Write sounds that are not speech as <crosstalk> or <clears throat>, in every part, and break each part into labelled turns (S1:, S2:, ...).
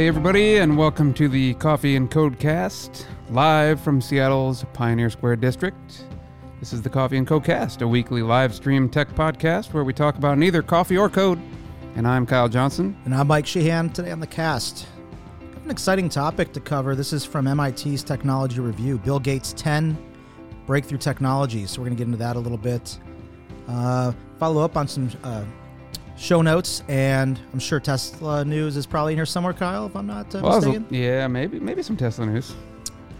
S1: Hey, everybody, and welcome to the Coffee and Codecast, live from Seattle's Pioneer Square District. This is the Coffee and Codecast, a weekly live stream tech podcast where we talk about neither coffee or code. And I'm Kyle Johnson.
S2: And I'm Mike Sheehan. Today on the cast, an exciting topic to cover. This is from MIT's Technology Review Bill Gates' 10 breakthrough technologies. So we're going to get into that a little bit. Uh, follow up on some uh, show notes, and I'm sure Tesla news is probably in here somewhere, Kyle, if I'm not uh,
S1: Well,
S2: mistaken.
S1: yeah, maybe maybe some Tesla news.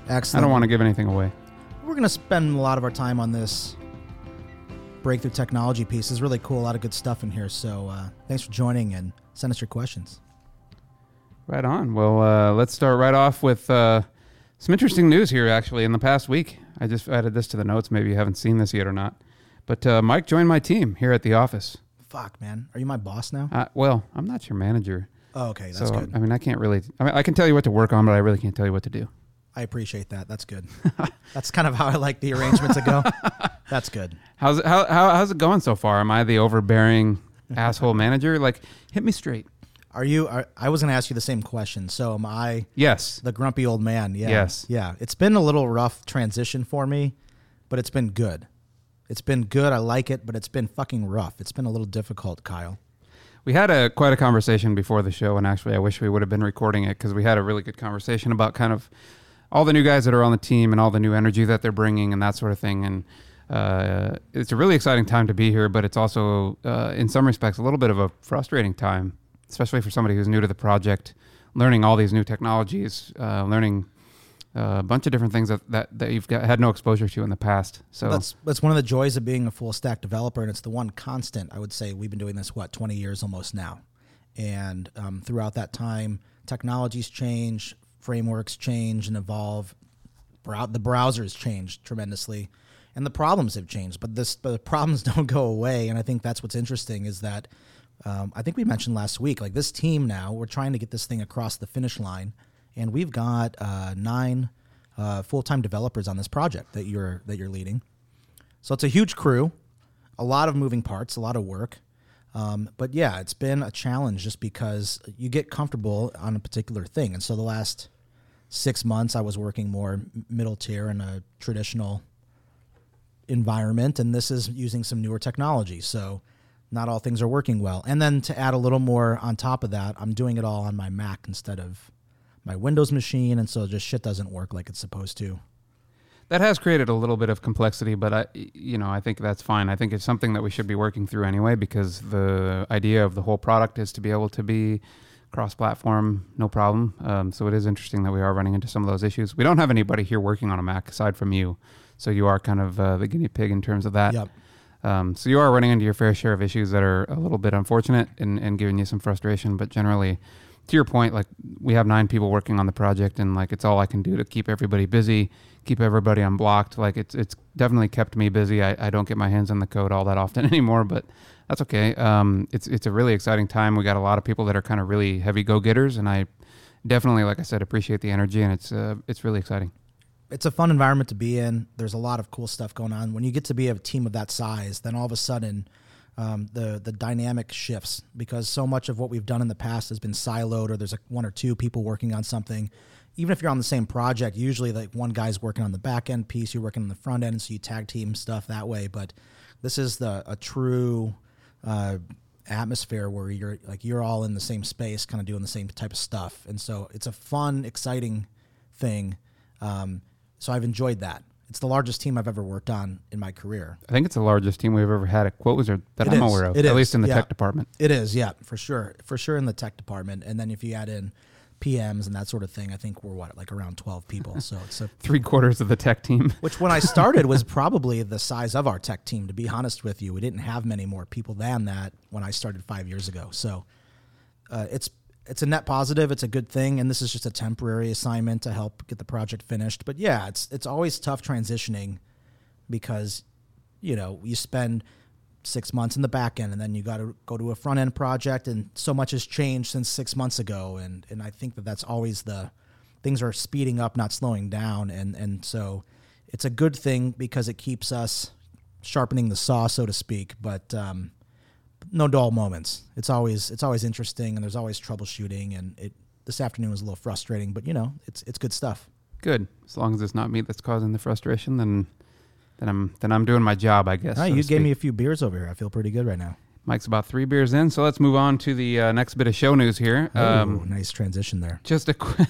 S2: Excellent.
S1: I don't want to give anything away.
S2: We're going to spend a lot of our time on this breakthrough technology piece. It's really cool. A lot of good stuff in here. So uh, thanks for joining and send us your questions.
S1: Right on. Well, uh, let's start right off with uh, some interesting news here, actually, in the past week. I just added this to the notes. Maybe you haven't seen this yet or not. But uh, Mike joined my team here at the office.
S2: Fuck, man. Are you my boss now?
S1: Uh, well, I'm not your manager.
S2: Oh, okay. That's
S1: so,
S2: good.
S1: I mean, I can't really, I mean, I can tell you what to work on, but I really can't tell you what to do.
S2: I appreciate that. That's good. <laughs> That's kind of how I like the arrangement to go. <laughs> That's good.
S1: How's it, how, how, how's it going so far? Am I the overbearing asshole <laughs> manager? Like, hit me straight.
S2: Are you? Are, I was going to ask you the same question. So am I
S1: Yes.
S2: the grumpy old man? Yeah.
S1: Yes.
S2: Yeah. It's been a little rough transition for me, but it's been good. It's been good. I like it, but it's been fucking rough. It's been a little difficult, Kyle.
S1: We had a quite a conversation before the show, and actually, I wish we would have been recording it because we had a really good conversation about kind of all the new guys that are on the team and all the new energy that they're bringing and that sort of thing. And uh, it's a really exciting time to be here, but it's also, uh, in some respects, a little bit of a frustrating time, especially for somebody who's new to the project, learning all these new technologies, uh, learning. A bunch of different things that, that, that you've got, had no exposure to in the past. So
S2: That's that's one of the joys of being a full stack developer, and it's the one constant. I would say we've been doing this what twenty years almost now, and um, throughout that time, technologies change, frameworks change and evolve. Brow- the browsers changed tremendously, and the problems have changed. But this but the problems <laughs> don't go away, and I think that's what's interesting is that um, I think we mentioned last week, like this team now, we're trying to get this thing across the finish line, and we've got uh, nine uh, full time developers on this project that you're that you're leading. So it's a huge crew, a lot of moving parts, a lot of work. Um, but yeah, it's been a challenge just because you get comfortable on a particular thing. And so the last six months, I was working more middle tier in a traditional environment, and this is using some newer technology. So not all things are working well. And then to add a little more on top of that, I'm doing it all on my Mac instead of my Windows machine, and so just shit doesn't work like it's supposed to.
S1: that has created a little bit of complexity, but I, you know, I think that's fine. I think it's something that we should be working through anyway, because the idea of the whole product is to be able to be cross-platform, no problem. Um, so it is interesting that we are running into some of those issues. We don't have anybody here working on a Mac aside from you, so you are kind of uh, the guinea pig in terms of that.
S2: Yep.
S1: Um, so you are running into your fair share of issues that are a little bit unfortunate and, and giving you some frustration, but generally, to your point, like we have nine people working on the project, and like it's all I can do to keep everybody busy, keep everybody unblocked. Like it's it's definitely kept me busy. I, I don't get my hands on the code all that often <laughs> anymore, but that's okay. Um, it's it's a really exciting time. We got a lot of people that are kind of really heavy go getters, and I definitely, like I said, appreciate the energy, and it's uh, it's really exciting.
S2: it's a fun environment to be in. There's a lot of cool stuff going on. When you get to be a team of that size, then all of a sudden, um, the the dynamic shifts because so much of what we've done in the past has been siloed, or there's a, one or two people working on something. Even if you're on the same project, usually like one guy's working on the back end piece, you're working on the front end, so you tag team stuff that way. But this is the a true uh, atmosphere where you're like you're all in the same space, kind of doing the same type of stuff, and so it's a fun, exciting thing. Um, so I've enjoyed that. It's the largest team I've ever worked on in my career.
S1: I think it's the largest team we've ever had at Quoteser that
S2: It
S1: I'm
S2: is.
S1: aware of,
S2: It
S1: at
S2: is.
S1: least in the
S2: Yeah.
S1: tech department.
S2: It is, yeah, for sure, for sure in the tech department. And then if you add in PMs and that sort of thing, I think we're what like around twelve people. So it's a <laughs>
S1: Three quarters of the tech team. <laughs>
S2: which when I started was <laughs> probably the size of our tech team. To be honest with you, we didn't have many more people than that when I started five years ago. So uh, it's it's a net positive. It's a good thing, and this is just a temporary assignment to help get the project finished. But yeah, it's it's always tough transitioning because you know you spend six months in the back end and then you got to go to a front end project and so much has changed since six months ago and and i think that that's always the things are speeding up not slowing down and and so it's a good thing because it keeps us sharpening the saw so to speak but um no dull moments it's always it's always interesting and there's always troubleshooting and it this afternoon was a little frustrating, but you know, it's it's good stuff.
S1: Good. As long as it's not me that's causing the frustration, then then I'm then I'm doing my job, I guess.
S2: Ah,
S1: so
S2: you gave
S1: speak.
S2: me a few beers over here. I feel pretty good right now.
S1: Mike's about three beers in, so let's move on to the uh, next bit of show news here.
S2: oh, nice transition there.
S1: Just a qu-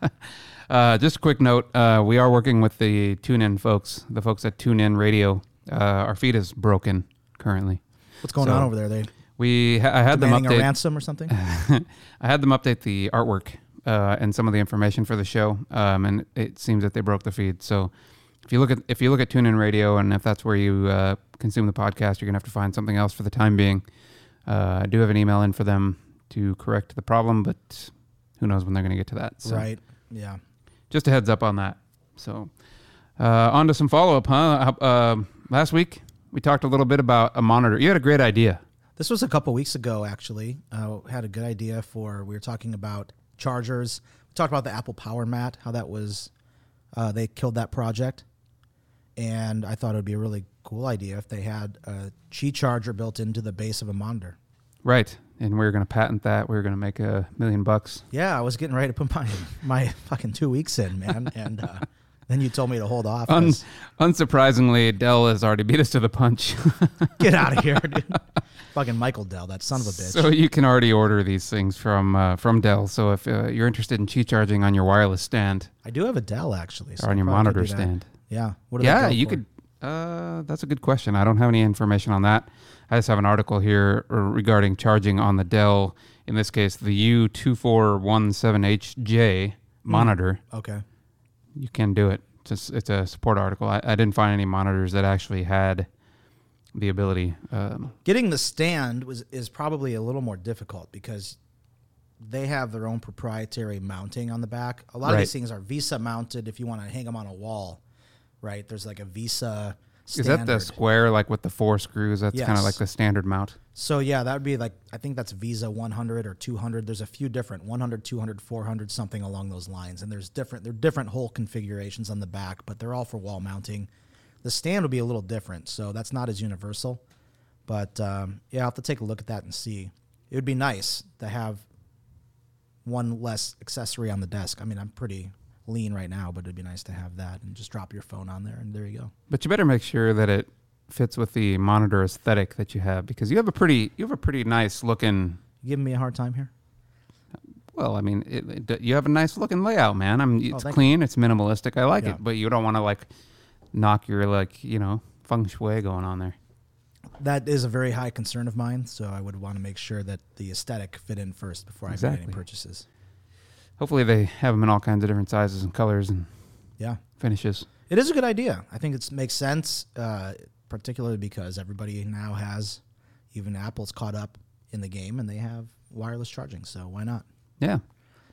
S1: <laughs> uh, just a quick note. Uh, we are working with the TuneIn folks, the folks at TuneIn Radio. Uh, our feed is broken currently.
S2: What's going
S1: So,
S2: on over there? They
S1: We ha- I had them
S2: demanding a
S1: update.
S2: ransom or something? <laughs>
S1: I had them update the artwork uh, and some of the information for the show, um, and it seems that they broke the feed. So if you look at if you look at TuneIn Radio, and if that's where you uh, consume the podcast, you're gonna have to find something else for the time being. Uh, I do have an email in for them to correct the problem, but who knows when they're gonna get to that. So
S2: Right. Yeah.
S1: just a heads up on that. So, uh, on to some follow up, huh? Uh, uh, last week we talked a little bit about a monitor. You had a great idea.
S2: This was a couple weeks ago, actually. Uh, had a good idea for. We were talking about chargers. We talked about the Apple Power Mat, how that was. Uh, they killed that project, and I thought it would be a really cool idea if they had a Qi charger built into the base of a monitor.
S1: Right. And we were going to patent that. We were going to make a million bucks.
S2: Yeah, I was getting ready to put my my fucking two weeks in, man, and uh, then you told me to hold off.
S1: Un- unsurprisingly, Dell has already beat us to the punch. <laughs>
S2: Get out of here, <laughs> dude. fucking Michael Dell, that son of a bitch.
S1: so you can already order these things from uh, from Dell. So if uh, you're interested in Qi charging on your wireless stand
S2: I do have a Dell actually, so
S1: or on your monitor stand,
S2: Yeah.
S1: Yeah, you
S2: for?
S1: could. Uh, that's a good question. I don't have any information on that. I just have an article here uh, regarding charging on the Dell. In this case, the U2417HJ monitor.
S2: Okay.
S1: You can do it. It's a, it's a support article. I, I didn't find any monitors that actually had the ability. Um,
S2: Getting the stand was is probably a little more difficult because they have their own proprietary mounting on the back. A lot of these things are VESA mounted. If you want to hang them on a wall, right? There's like a VESA.
S1: Is that the
S2: standard.
S1: square like with the four screws? That's kind
S2: Yes.
S1: of like the standard mount.
S2: So yeah, that would be like I think that's VESA 100 or 200. There's a few different 100, 200, 400 something along those lines, and there's different they're different hole configurations on the back, but they're all for wall mounting. The stand would be a little different, so that's not as universal. But um, yeah, I'll have to take a look at that and see. It would be nice to have one less accessory on the desk. I mean, I'm pretty lean right now, but it'd be nice to have that and just drop your phone on there, and there you go.
S1: But you better make sure that it fits with the monitor aesthetic that you have because you have a pretty you have a pretty nice looking.
S2: You giving me a hard time here?
S1: Well, I mean, it, it, you have a nice looking layout, man. I'm oh, it's
S2: Oh,
S1: clean, it's minimalistic. I like
S2: Yeah.
S1: it, but you don't want to like knock your like you know feng shui going on there.
S2: That is a very high concern of mine, so I would want to make sure that the aesthetic fit in first before I make any purchases.
S1: Hopefully, they have them in all kinds of different sizes and colors and
S2: Yeah,
S1: finishes.
S2: it is a good idea. I think it makes sense, uh, particularly because everybody now has, even Apple's caught up in the game and they have wireless charging. So why not?
S1: Yeah.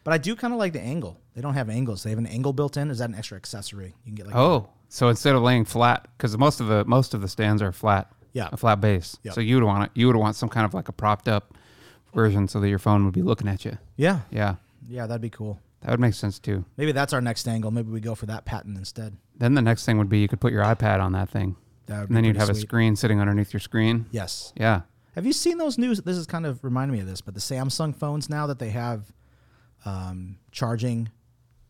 S2: But I do kind of like the angle. They don't have angles. They have an angle built in. Is that an extra accessory? You can get like
S1: Oh, so instead of laying flat, because most of the most of the stands are flat,
S2: Yeah.
S1: a flat base.
S2: Yep.
S1: So you would want it. You would want some kind of like a propped up version so that your phone would be looking at you.
S2: yeah,
S1: Yeah,
S2: yeah, that'd be cool.
S1: that would make sense too.
S2: Maybe that's our next angle. Maybe we go for that patent instead.
S1: Then the next thing would be you could put your iPad on that thing,
S2: That would
S1: and then you'd have a screen sitting underneath your screen.
S2: Yes.
S1: Yeah.
S2: Have you seen those news? This is kind of reminding me of this, but the Samsung phones now that they have um, charging,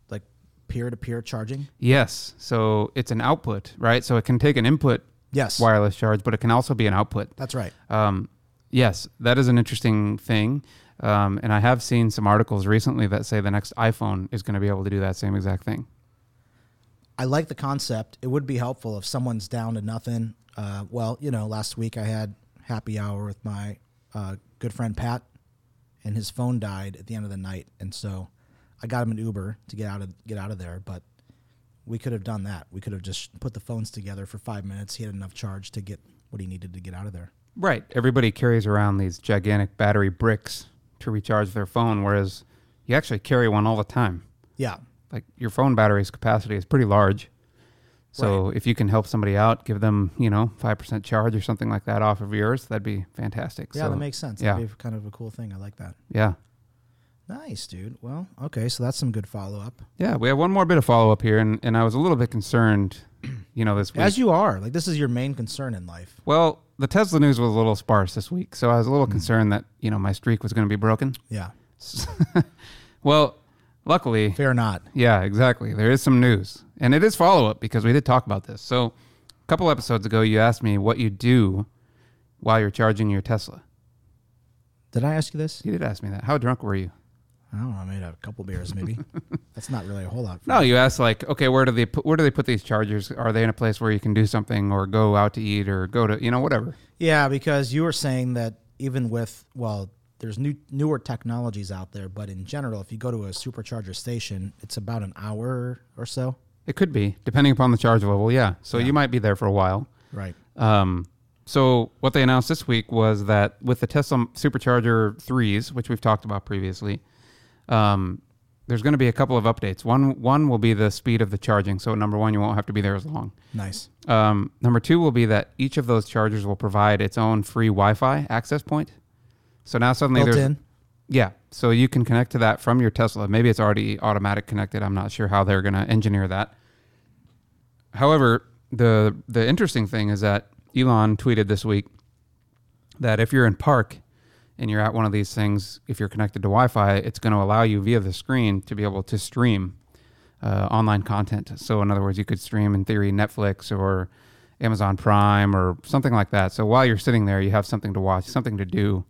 S2: like peer to peer charging.
S1: Yes. So it's an output, right? So it can take an input
S2: Yes,
S1: wireless charge, but it can also be an output.
S2: that's right.
S1: Um, yes, that is an interesting thing. Um, and I have seen some articles recently that say the next iPhone is going to be able to do that same exact thing.
S2: I like the concept. It would be helpful if someone's down to nothing. Uh, well, you know, last week I had happy hour with my uh, good friend Pat, and his phone died at the end of the night, and so I got him an Uber to get out of get out of there. But we could have done that. We could have just put the phones together for five minutes. He had enough charge to get what he needed to get out of there.
S1: Right. Everybody carries around these gigantic battery bricks to recharge their phone, whereas you actually carry one all the time.
S2: Yeah,
S1: Like your phone battery's capacity is pretty large. So if you can help somebody out, give them, you know, 5% charge or something like that off of yours, that'd be fantastic.
S2: yeah,
S1: so,
S2: that makes sense.
S1: Yeah.
S2: That'd be kind of a cool thing. I like that.
S1: Yeah.
S2: Nice, dude. Well, okay, so that's some good follow up.
S1: Yeah. We have one more bit of follow up here. And, and I was a little bit concerned, you know, this week.
S2: As you are, like this is your main concern in life.
S1: well, the Tesla news was a little sparse this week. So I was a little
S2: Hmm.
S1: concerned that, you know, my streak was going to be broken.
S2: Yeah. <laughs>
S1: Well, luckily,
S2: Fear not.
S1: yeah, exactly. There is some news, and it is follow up because we did talk about this. So, a couple episodes ago, you asked me what you do while you're charging your Tesla.
S2: Did I ask you this?
S1: You did ask me that. How drunk were you?
S2: I don't know. I made a couple beers, maybe. <laughs> That's not really a whole lot.
S1: No, you asked like, okay, where do they put, where do they put these chargers? Are they in a place where you can do something or go out to eat or go to you know whatever?
S2: Yeah, because you were saying that even with well, there's new newer technologies out there, but in general, if you go to a supercharger station, it's about an hour or so.
S1: It could be depending upon the charge level. Yeah, so you might be there for a while.
S2: Right.
S1: Um, so what they announced this week was that with the Tesla Supercharger threes, which we've talked about previously, um, there's going to be a couple of updates. One one will be the speed of the charging. So number one, you won't have to be there as long.
S2: Nice.
S1: Um, number two will be that each of those chargers will provide its own free Wi-Fi access point. So now suddenly
S2: Built
S1: there's
S2: in.
S1: yeah, so you can connect to that from your Tesla. Maybe it's already automatic connected. I'm not sure how they're going to engineer that. However, the the interesting thing is that Elon tweeted this week that if you're in park and you're at one of these things, if you're connected to Wi-Fi, it's going to allow you via the screen to be able to stream uh, online content. So, in other words, you could stream in theory Netflix or Amazon Prime or something like that. So while you're sitting there, you have something to watch, something to do,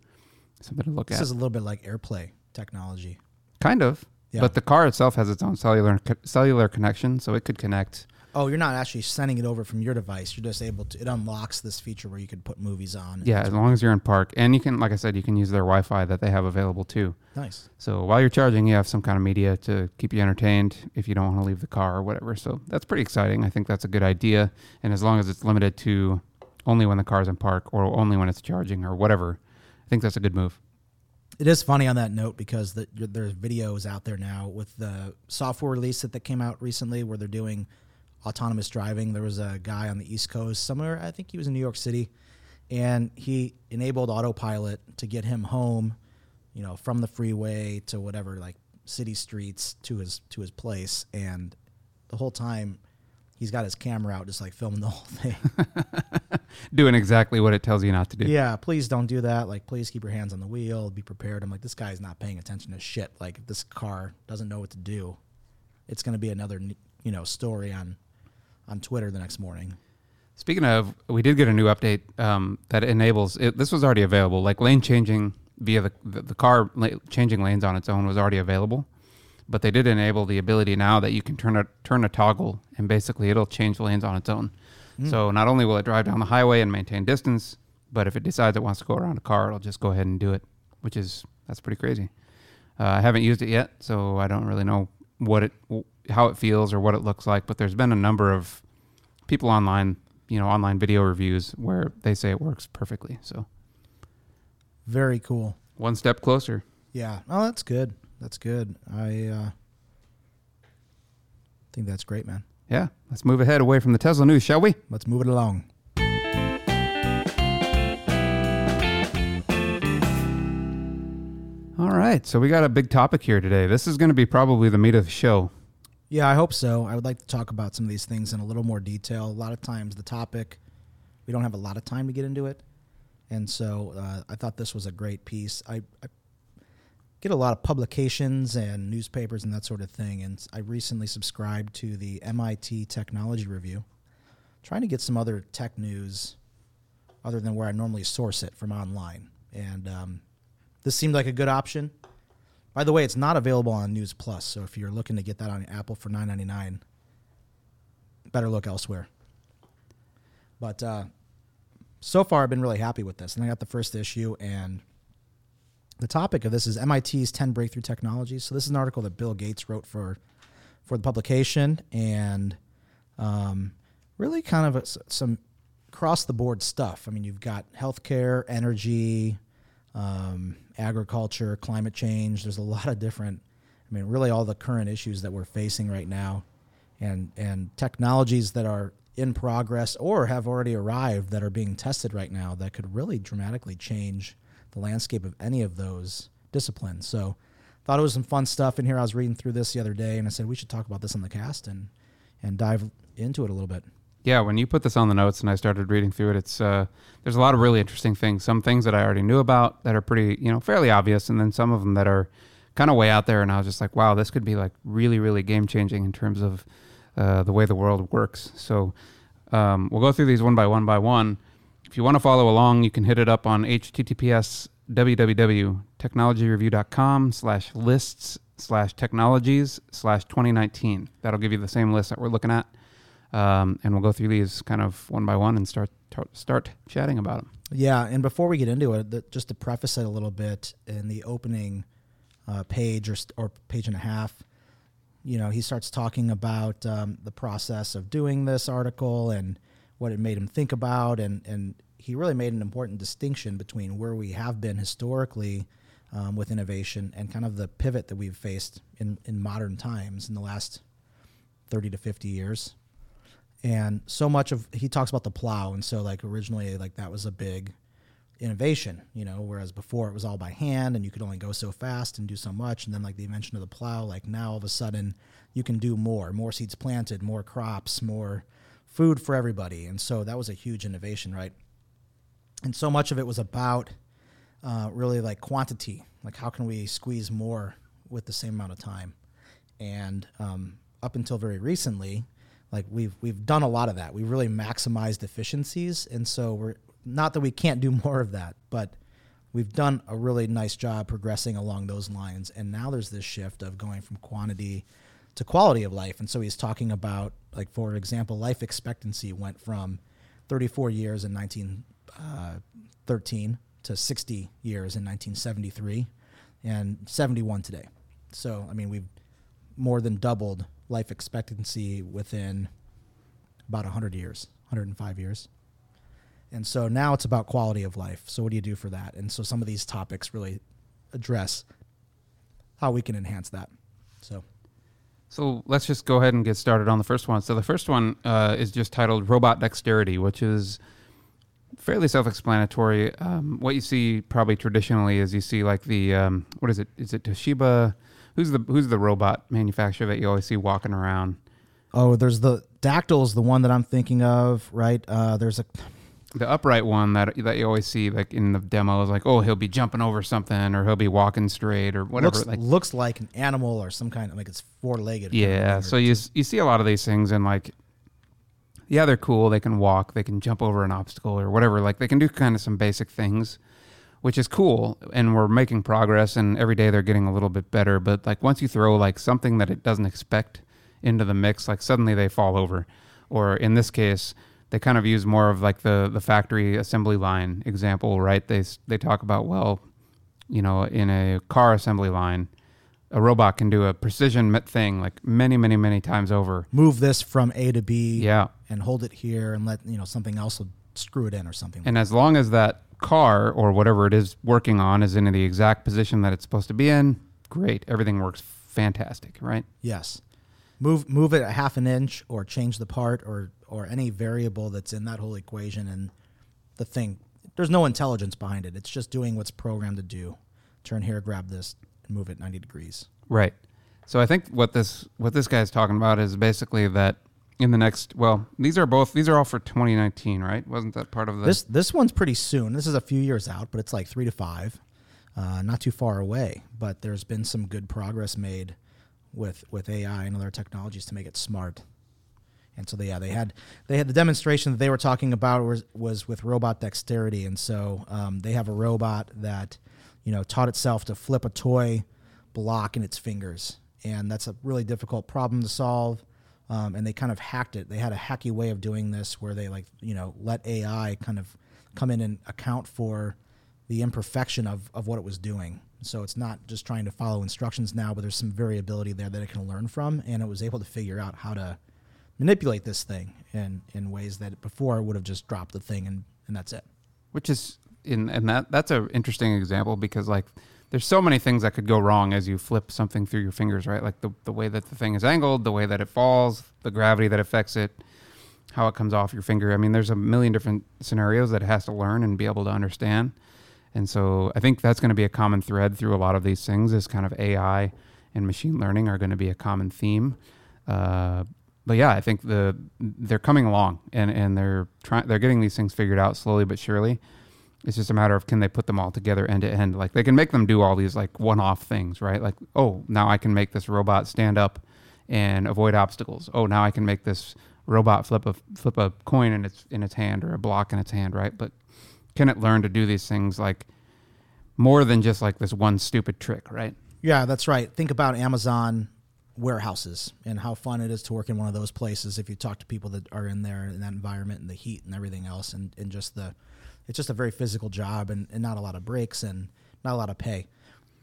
S1: something to look
S2: This
S1: at.
S2: This is a little bit like AirPlay technology.
S1: Kind of.
S2: Yeah.
S1: But the car itself has its own cellular cellular connection, so it could connect.
S2: Oh, you're not actually sending it over from your device. You're just able to. It unlocks this feature where you could put movies on.
S1: Yeah, as long as you're in park, and you can, like I said, you can use their Wi-Fi that they have available too.
S2: Nice.
S1: So while you're charging, you have some kind of media to keep you entertained if you don't want to leave the car or whatever. So that's pretty exciting. I think that's a good idea, and as long as it's limited to only when the car's in park or only when it's charging or whatever, I think that's a good move.
S2: It is funny on that note because the, there's videos out there now with the software release that, that came out recently where they're doing autonomous driving. There was a guy on the East Coast somewhere, I think he was in New York City, and he enabled autopilot to get him home, you know, from the freeway to whatever like city streets to his to his place, and the whole time he's got his camera out just like filming the whole thing. <laughs>
S1: Doing exactly what it tells you not to do.
S2: Yeah, please don't do that. Like, please keep your hands on the wheel. Be prepared. I'm like, this guy's not paying attention to shit. Like, if this car doesn't know what to do, it's going to be another, you know, story on on Twitter the next morning.
S1: Speaking of, we did get a new update um, that enables. It, this was already available, like lane changing via the the, car la- changing lanes on its own was already available, but they did enable the ability now that you can turn a turn a toggle and basically it'll change lanes on its own. So not only will it drive down the highway and maintain distance, but if it decides it wants to go around a car, it'll just go ahead and do it, which is that's pretty crazy. Uh, I haven't used it yet, so I don't really know what it how it feels or what it looks like. But there's been a number of people online, you know, online video reviews where they say it works perfectly. So
S2: Very cool.
S1: one step closer.
S2: Yeah. Oh, that's good. That's good. I uh, think that's great, man.
S1: Yeah, let's move ahead away from the Tesla news, shall we?
S2: Let's move it along.
S1: All right, so we got a big topic here today. This is going to be probably the meat of the show.
S2: Yeah, I hope so. I would like to talk about some of these things in a little more detail. A lot of times, the topic, we don't have a lot of time to get into it. And so uh, I thought this was a great piece. I, I get a lot of publications and newspapers and that sort of thing. And I recently subscribed to the MIT Technology Review, trying to get some other tech news other than where I normally source it from online. And um, this seemed like a good option. By the way, it's not available on News Plus, so if you're looking to get that on Apple for nine ninety nine, better look elsewhere. But uh, so far, I've been really happy with this, and I got the first issue, and the topic of this is MIT's ten breakthrough technologies. So this is an article that Bill Gates wrote for for the publication, and um, really kind of a, some cross the board stuff. I mean, you've got healthcare, energy, um, agriculture, climate change. There's a lot of different, I mean, really all the current issues that we're facing right now, and and technologies that are in progress or have already arrived that are being tested right now that could really dramatically change the landscape of any of those disciplines. So, thought it was some fun stuff in here. I was reading through this the other day, and I said we should talk about this on the cast and and dive into it a little bit.
S1: Yeah, when you put this on the notes and I started reading through it, it's uh, there's a lot of really interesting things. Some things that I already knew about that are pretty, you know, fairly obvious, and then some of them that are kind of way out there, and I was just like, wow, this could be like really, really game changing in terms of uh, the way the world works. So um, we'll go through these one by one by one. If you want to follow along, you can hit it up on https www.technologyreview.com slash lists slash technologies slash 2019. That'll give you the same list that we're looking at. Um, and we'll go through these kind of one by one and start start chatting about them.
S2: Yeah, and before we get into it, the, just to preface it a little bit, in the opening uh, page or, or page and a half, you know, he starts talking about um, the process of doing this article and what it made him think about, and and he really made an important distinction between where we have been historically um, with innovation and kind of the pivot that we've faced in in modern times in the last thirty to fifty years. And so much of he talks about the plow, and so like originally, like that was a big innovation, you know, whereas before it was all by hand and you could only go so fast and do so much. And then like the invention of the plow, like now all of a sudden you can do more, more seeds planted, more crops, more food for everybody. And so that was a huge innovation, right? And so much of it was about uh, really like quantity, like how can we squeeze more with the same amount of time? And um, up until very recently, like we've we've done a lot of that. We really maximized efficiencies, and so we're not that we can't do <laughs> more of that, but we've done a really nice job progressing along those lines. And now there's this shift of going from quantity to quality of life. And so he's talking about, like, for example, life expectancy went from 34 years in 1913 uh, to 60 years in 1973 and 71 today. So, I mean, we've more than doubled life expectancy within about 100 years, 105 years. And so now it's about quality of life. So what do you do for that? And so some of these topics really address how we can enhance that. So
S1: so let's just go ahead and get started on the first one. So the first one uh, is just titled Robot Dexterity, which is fairly self-explanatory. Um, what you see probably traditionally is you see like the um, what is it? Is it Toshiba? Who's the who's the robot manufacturer that you always see walking around?
S2: Oh, there's the Dactyl is the one that I'm thinking of, right? Uh, there's a
S1: the upright one that that you always see like in the demo is like oh he'll be jumping over something or he'll be walking straight or whatever
S2: looks
S1: like
S2: looks like an animal or some kind of like it's four legged
S1: yeah so you you see a lot of these things and like yeah they're cool. They can walk. They can jump over an obstacle or whatever. Like they can do kind of some basic things which is cool and we're making progress and every day they're getting a little bit better but like once you throw like something that it doesn't expect into the mix like suddenly they fall over or in this case they kind of use more of like the the factory assembly line example, right? They they talk about well, you know, in a car assembly line, a robot can do a precision thing like many many many times over.
S2: Move this from A to B,
S1: yeah,
S2: and hold it here, and let you know something else will screw it in or something.
S1: And like as long as that car or whatever it is working on is in the exact position that it's supposed to be in, great, everything works fantastic, right?
S2: Yes. Move move it a half an inch or change the part or or any variable that's in that whole equation and the thing there's no intelligence behind it. It's just doing what's programmed to do. Turn here grab this and move it 90 degrees.
S1: Right. So i think what this what this guy's talking about is basically that in the next well these are both these are all for 2019 right? Wasn't that part of the
S2: this this one's pretty soon. This is a few years out but it's like three to five uh, not too far away. But there's been some good progress made with with ai and other technologies to make it smart. And so they, yeah, they had they had the demonstration that they were talking about was was with robot dexterity, and so um, they have a robot that you know taught itself to flip a toy block in its fingers, and that's a really difficult problem to solve. Um, and they kind of hacked it. They had a hacky way of doing this where they like you know let AI kind of come in and account for the imperfection of, of what it was doing. So it's not just trying to follow instructions now, but there's some variability there that it can learn from, and it was able to figure out how to manipulate this thing in in ways that before would have just dropped the thing and and that's it.
S1: Which is in and that that's an interesting example because like there's so many things that could go wrong as you flip something through your fingers, right? Like the the way that the thing is angled, the way that it falls, the gravity that affects it, how it comes off your finger. I mean, there's a million different scenarios that it has to learn and be able to understand. And so I think that's going to be a common thread through a lot of these things is kind of AI and machine learning are going to be a common theme. Uh, but yeah, I think the they're coming along and, and they're trying they're getting these things figured out slowly but surely. It's just a matter of can they put them all together end to end. Like they can make them do all these like one off things, right? Like, oh, now I can make this robot stand up and avoid obstacles. Oh, now I can make this robot flip a flip a coin in its in its hand or a block in its hand, right? But can it learn to do these things like more than just like this one stupid trick, right?
S2: Yeah, that's right. Think about Amazon warehouses and how fun it is to work in one of those places if you talk to people that are in there in that environment and the heat and everything else and, and just the it's just a very physical job and, and not a lot of breaks and not a lot of pay.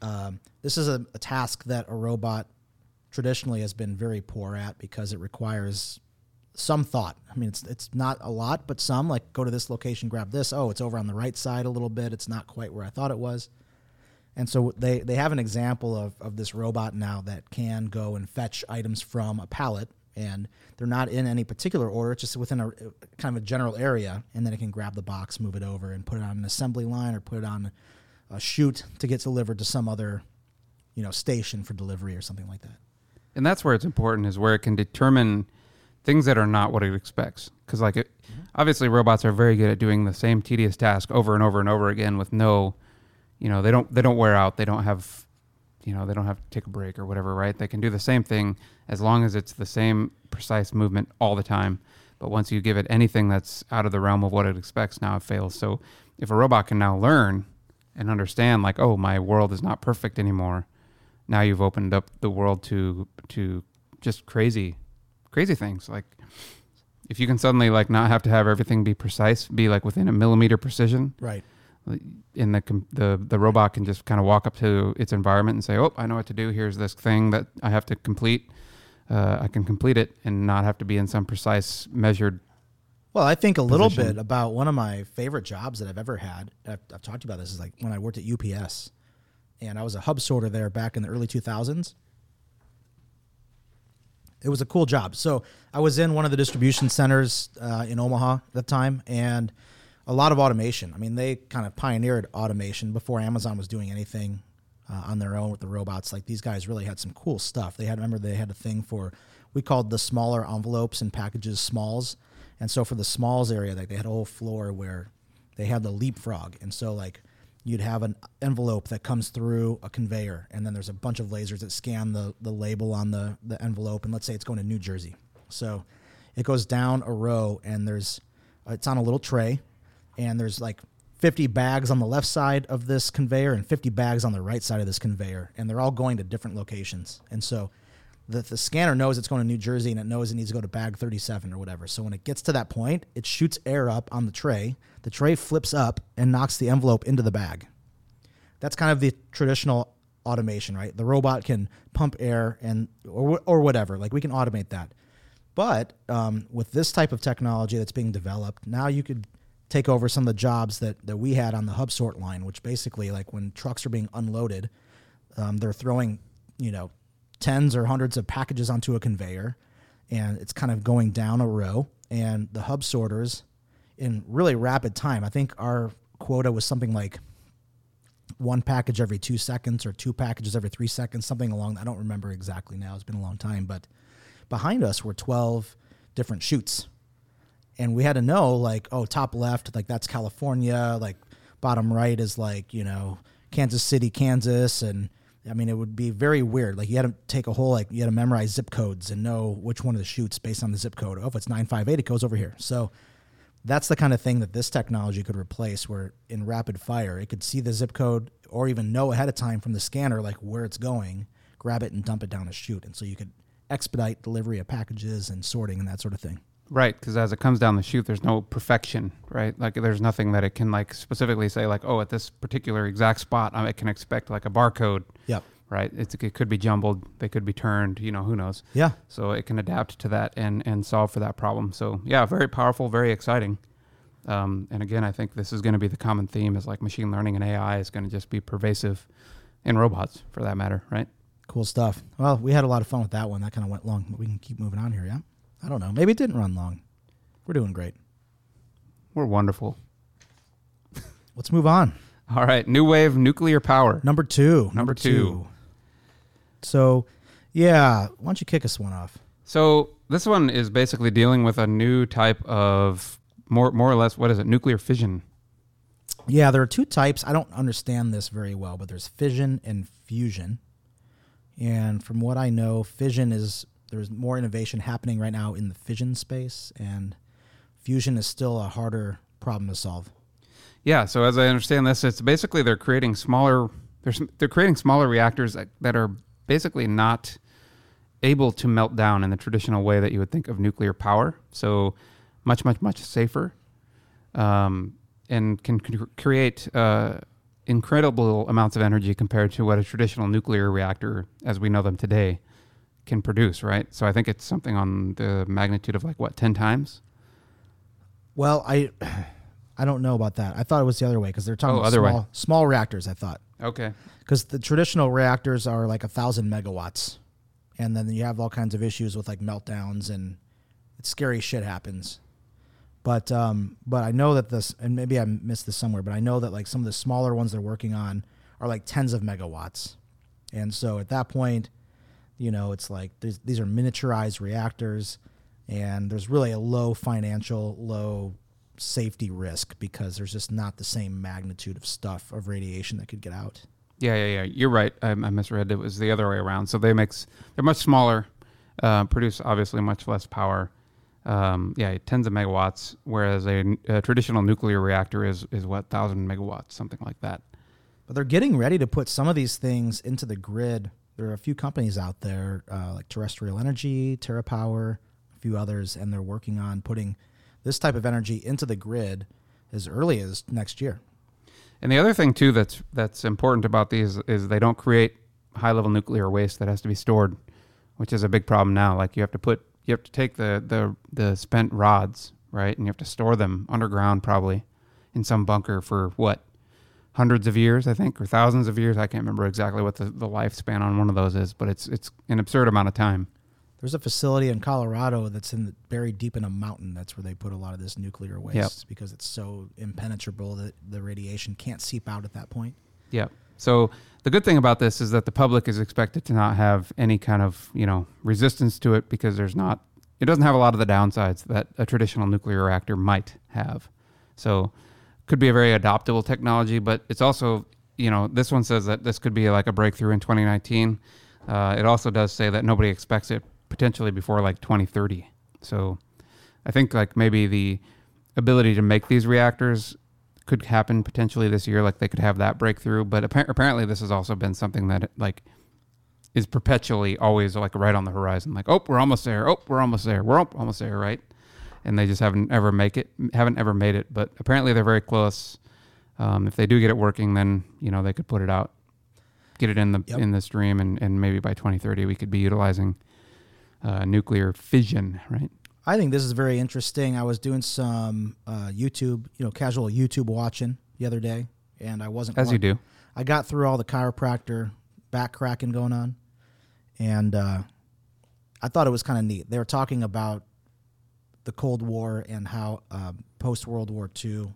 S2: Um, this is a, a task that a robot traditionally has been very poor at because it requires some thought. I mean, it's it's not a lot, but some. Like, go to this location, grab this. Oh, it's over on the right side a little bit. It's not quite where I thought it was. And so they, they have an example of, of this robot now that can go and fetch items from a pallet, and they're not in any particular order. It's just within a kind of a general area, and then it can grab the box, move it over, and put it on an assembly line or put it on a chute to get delivered to some other, you know, station for delivery or something like that.
S1: And that's where it's important is where it can determine things that are not what it expects. Because like, it, mm-hmm. obviously, robots are very good at doing the same tedious task over and over and over again with no you know they don't they don't wear out they don't have you know they don't have to take a break or whatever right? They can do the same thing as long as it's the same precise movement all the time. But once you give it anything that's out of the realm of what it expects now it fails. So if a robot can now learn and understand like oh my world is not perfect anymore now you've opened up the world to to just crazy crazy things. Like if you can suddenly like not have to have everything be precise be like within a millimeter precision
S2: right
S1: in the the the robot can just kind of walk up to its environment and say, "Oh, I know what to do. Here's this thing that I have to complete. Uh, I can complete it and not have to be in some precise measured."
S2: Well, I think a little bit about one of my favorite jobs that I've ever had. I've, I've talked about this is like when I worked at UPS, and I was a hub sorter there back in the early 2000s. It was a cool job. So I was in one of the distribution centers uh, in Omaha at the time, and a lot of automation. I mean, they kind of pioneered automation before Amazon was doing anything uh, on their own with the robots. Like these guys really had some cool stuff. They had remember they had a thing for we called the smaller envelopes and packages smalls, and so for the smalls area, like they had a whole floor where they had the leapfrog, and so like you'd have an envelope that comes through a conveyor, and then there's a bunch of lasers that scan the the label on the the envelope, and let's say it's going to New Jersey, so it goes down a row, and there's it's on a little tray and there's like 50 bags on the left side of this conveyor and 50 bags on the right side of this conveyor, and they're all going to different locations. And so the, the scanner knows it's going to New Jersey and it knows it needs to go to bag 37 or whatever. So when it gets to that point, it shoots air up on the tray. The tray flips up and knocks the envelope into the bag. That's kind of the traditional automation, right? The robot can pump air and or, or whatever. Like we can automate that. But um, with this type of technology that's being developed, now you could take over some of the jobs that, that we had on the hub sort line, which basically like when trucks are being unloaded, um, they're throwing, you know, tens or hundreds of packages onto a conveyor and it's kind of going down a row and the hub sorters in really rapid time. I think our quota was something like one package every two seconds or two packages every three seconds, something along. I don't remember exactly now. It's been a long time, but behind us were 12 different chutes and we had to know like oh top left like that's California like bottom right is like you know Kansas City Kansas. And I mean it would be very weird. Like you had to take a whole like you had to memorize zip codes and know which one of the chutes based on the zip code. Oh if it's 958 it goes over here. So that's the kind of thing that this technology could replace where in rapid fire it could see the zip code or even know ahead of time from the scanner like where it's going grab it and dump it down a chute. And so you could expedite delivery of packages and sorting and that sort of thing
S1: Right, because as it comes down the chute, there's no perfection, right? Like there's nothing that it can like specifically say like, oh, at this particular exact spot, I can expect like a barcode.
S2: Yep.
S1: Right. It's, it could be jumbled. They could be turned. You know, who knows?
S2: Yeah.
S1: So it can adapt to that and and solve for that problem. So yeah, very powerful, very exciting. Um, and again, I think this is going to be the common theme is like machine learning and AI is going to just be pervasive in robots for that matter, right?
S2: Cool stuff. Well, we had a lot of fun with that one. That kind of went long, but we can keep moving on here. Yeah. I don't know. Maybe it didn't run long. We're doing great.
S1: We're wonderful.
S2: Let's move on.
S1: All right, new wave nuclear power.
S2: Number two.
S1: Number, number two. two.
S2: So, yeah, why don't you kick us one off?
S1: So this one is basically dealing with a new type of more more or less what is it? Nuclear fission.
S2: Yeah, there are two types. I don't understand this very well, but there's fission and fusion. And from what I know, fission is there's more innovation happening right now in the fission space, and fusion is still a harder problem to solve.
S1: Yeah. So as I understand this, it's basically they're creating smaller. They're they're creating smaller reactors that, that are basically not able to melt down in the traditional way that you would think of nuclear power. So much much much safer, um, and can cr- create uh, incredible amounts of energy compared to what a traditional nuclear reactor, as we know them today, can produce. Right. So I think it's something on the magnitude of like what ten times.
S2: Well, I <sighs> I don't know about that. I thought it was the other way because they're talking
S1: Oh,
S2: about
S1: other way.
S2: small, small reactors. I thought
S1: Okay.
S2: because the traditional reactors are like a thousand megawatts, and then you have all kinds of issues with like meltdowns and scary shit happens. But um, but I know that this, and maybe I missed this somewhere, but I know that like some of the smaller ones they're working on are like tens of megawatts, and so at that point, you know, it's like these are miniaturized reactors, and there's really a low financial, low safety risk because there's just not the same magnitude of stuff of radiation that could get out.
S1: Yeah, yeah, yeah. You're right. I, I misread. It was the other way around. So they makes they're much smaller, uh, produce obviously much less power. Um, yeah, tens of megawatts, whereas a, a traditional nuclear reactor is is what thousand megawatts, something like that.
S2: But they're getting ready to put some of these things into the grid. There are a few companies out there uh, like Terrestrial Energy, TerraPower, a few others, and they're working on putting this type of energy into the grid as early as next year.
S1: And the other thing too that's that's important about these is they don't create high level nuclear waste that has to be stored, which is a big problem now. Like you have to put you have to take the the the spent rods, right? And you have to store them underground probably in some bunker for what? Hundreds of years, I think, or thousands of years. I can't remember exactly what the, the lifespan on one of those is, but it's it's an absurd amount of time.
S2: There's a facility in Colorado that's in the, buried deep in a mountain. That's where they put a lot of this nuclear waste
S1: Yep.
S2: because it's so impenetrable that the radiation can't seep out at that point.
S1: Yeah. So the good thing about this is that the public is expected to not have any kind of you know resistance to it because there's not it doesn't have a lot of the downsides that a traditional nuclear reactor might have. So could be a very adoptable technology, but it's also you know this one says that this could be like a breakthrough in 2019. Uh, it also does say that nobody expects it potentially before like 2030. So I think like maybe the ability to make these reactors could happen potentially this year. Like they could have that breakthrough, but appa- apparently this has also been something that like is perpetually always like right on the horizon. Like oh, we're almost there. Oh, we're almost there. We're al- almost there, right? And they just haven't ever make it. Haven't ever made it. But apparently they're very close. Um, if they do get it working, then you know they could put it out, get it in the
S2: Yep.
S1: in the stream, and and maybe by 2030 we could be utilizing uh, nuclear fission, right?
S2: I think this is very interesting. I was doing some uh, YouTube, you know, casual YouTube watching the other day, and I wasn't
S1: As you do.
S2: I got through all the chiropractor back cracking going on, and uh, I thought it was kind of neat. They were talking about the Cold War and how um, post World War II,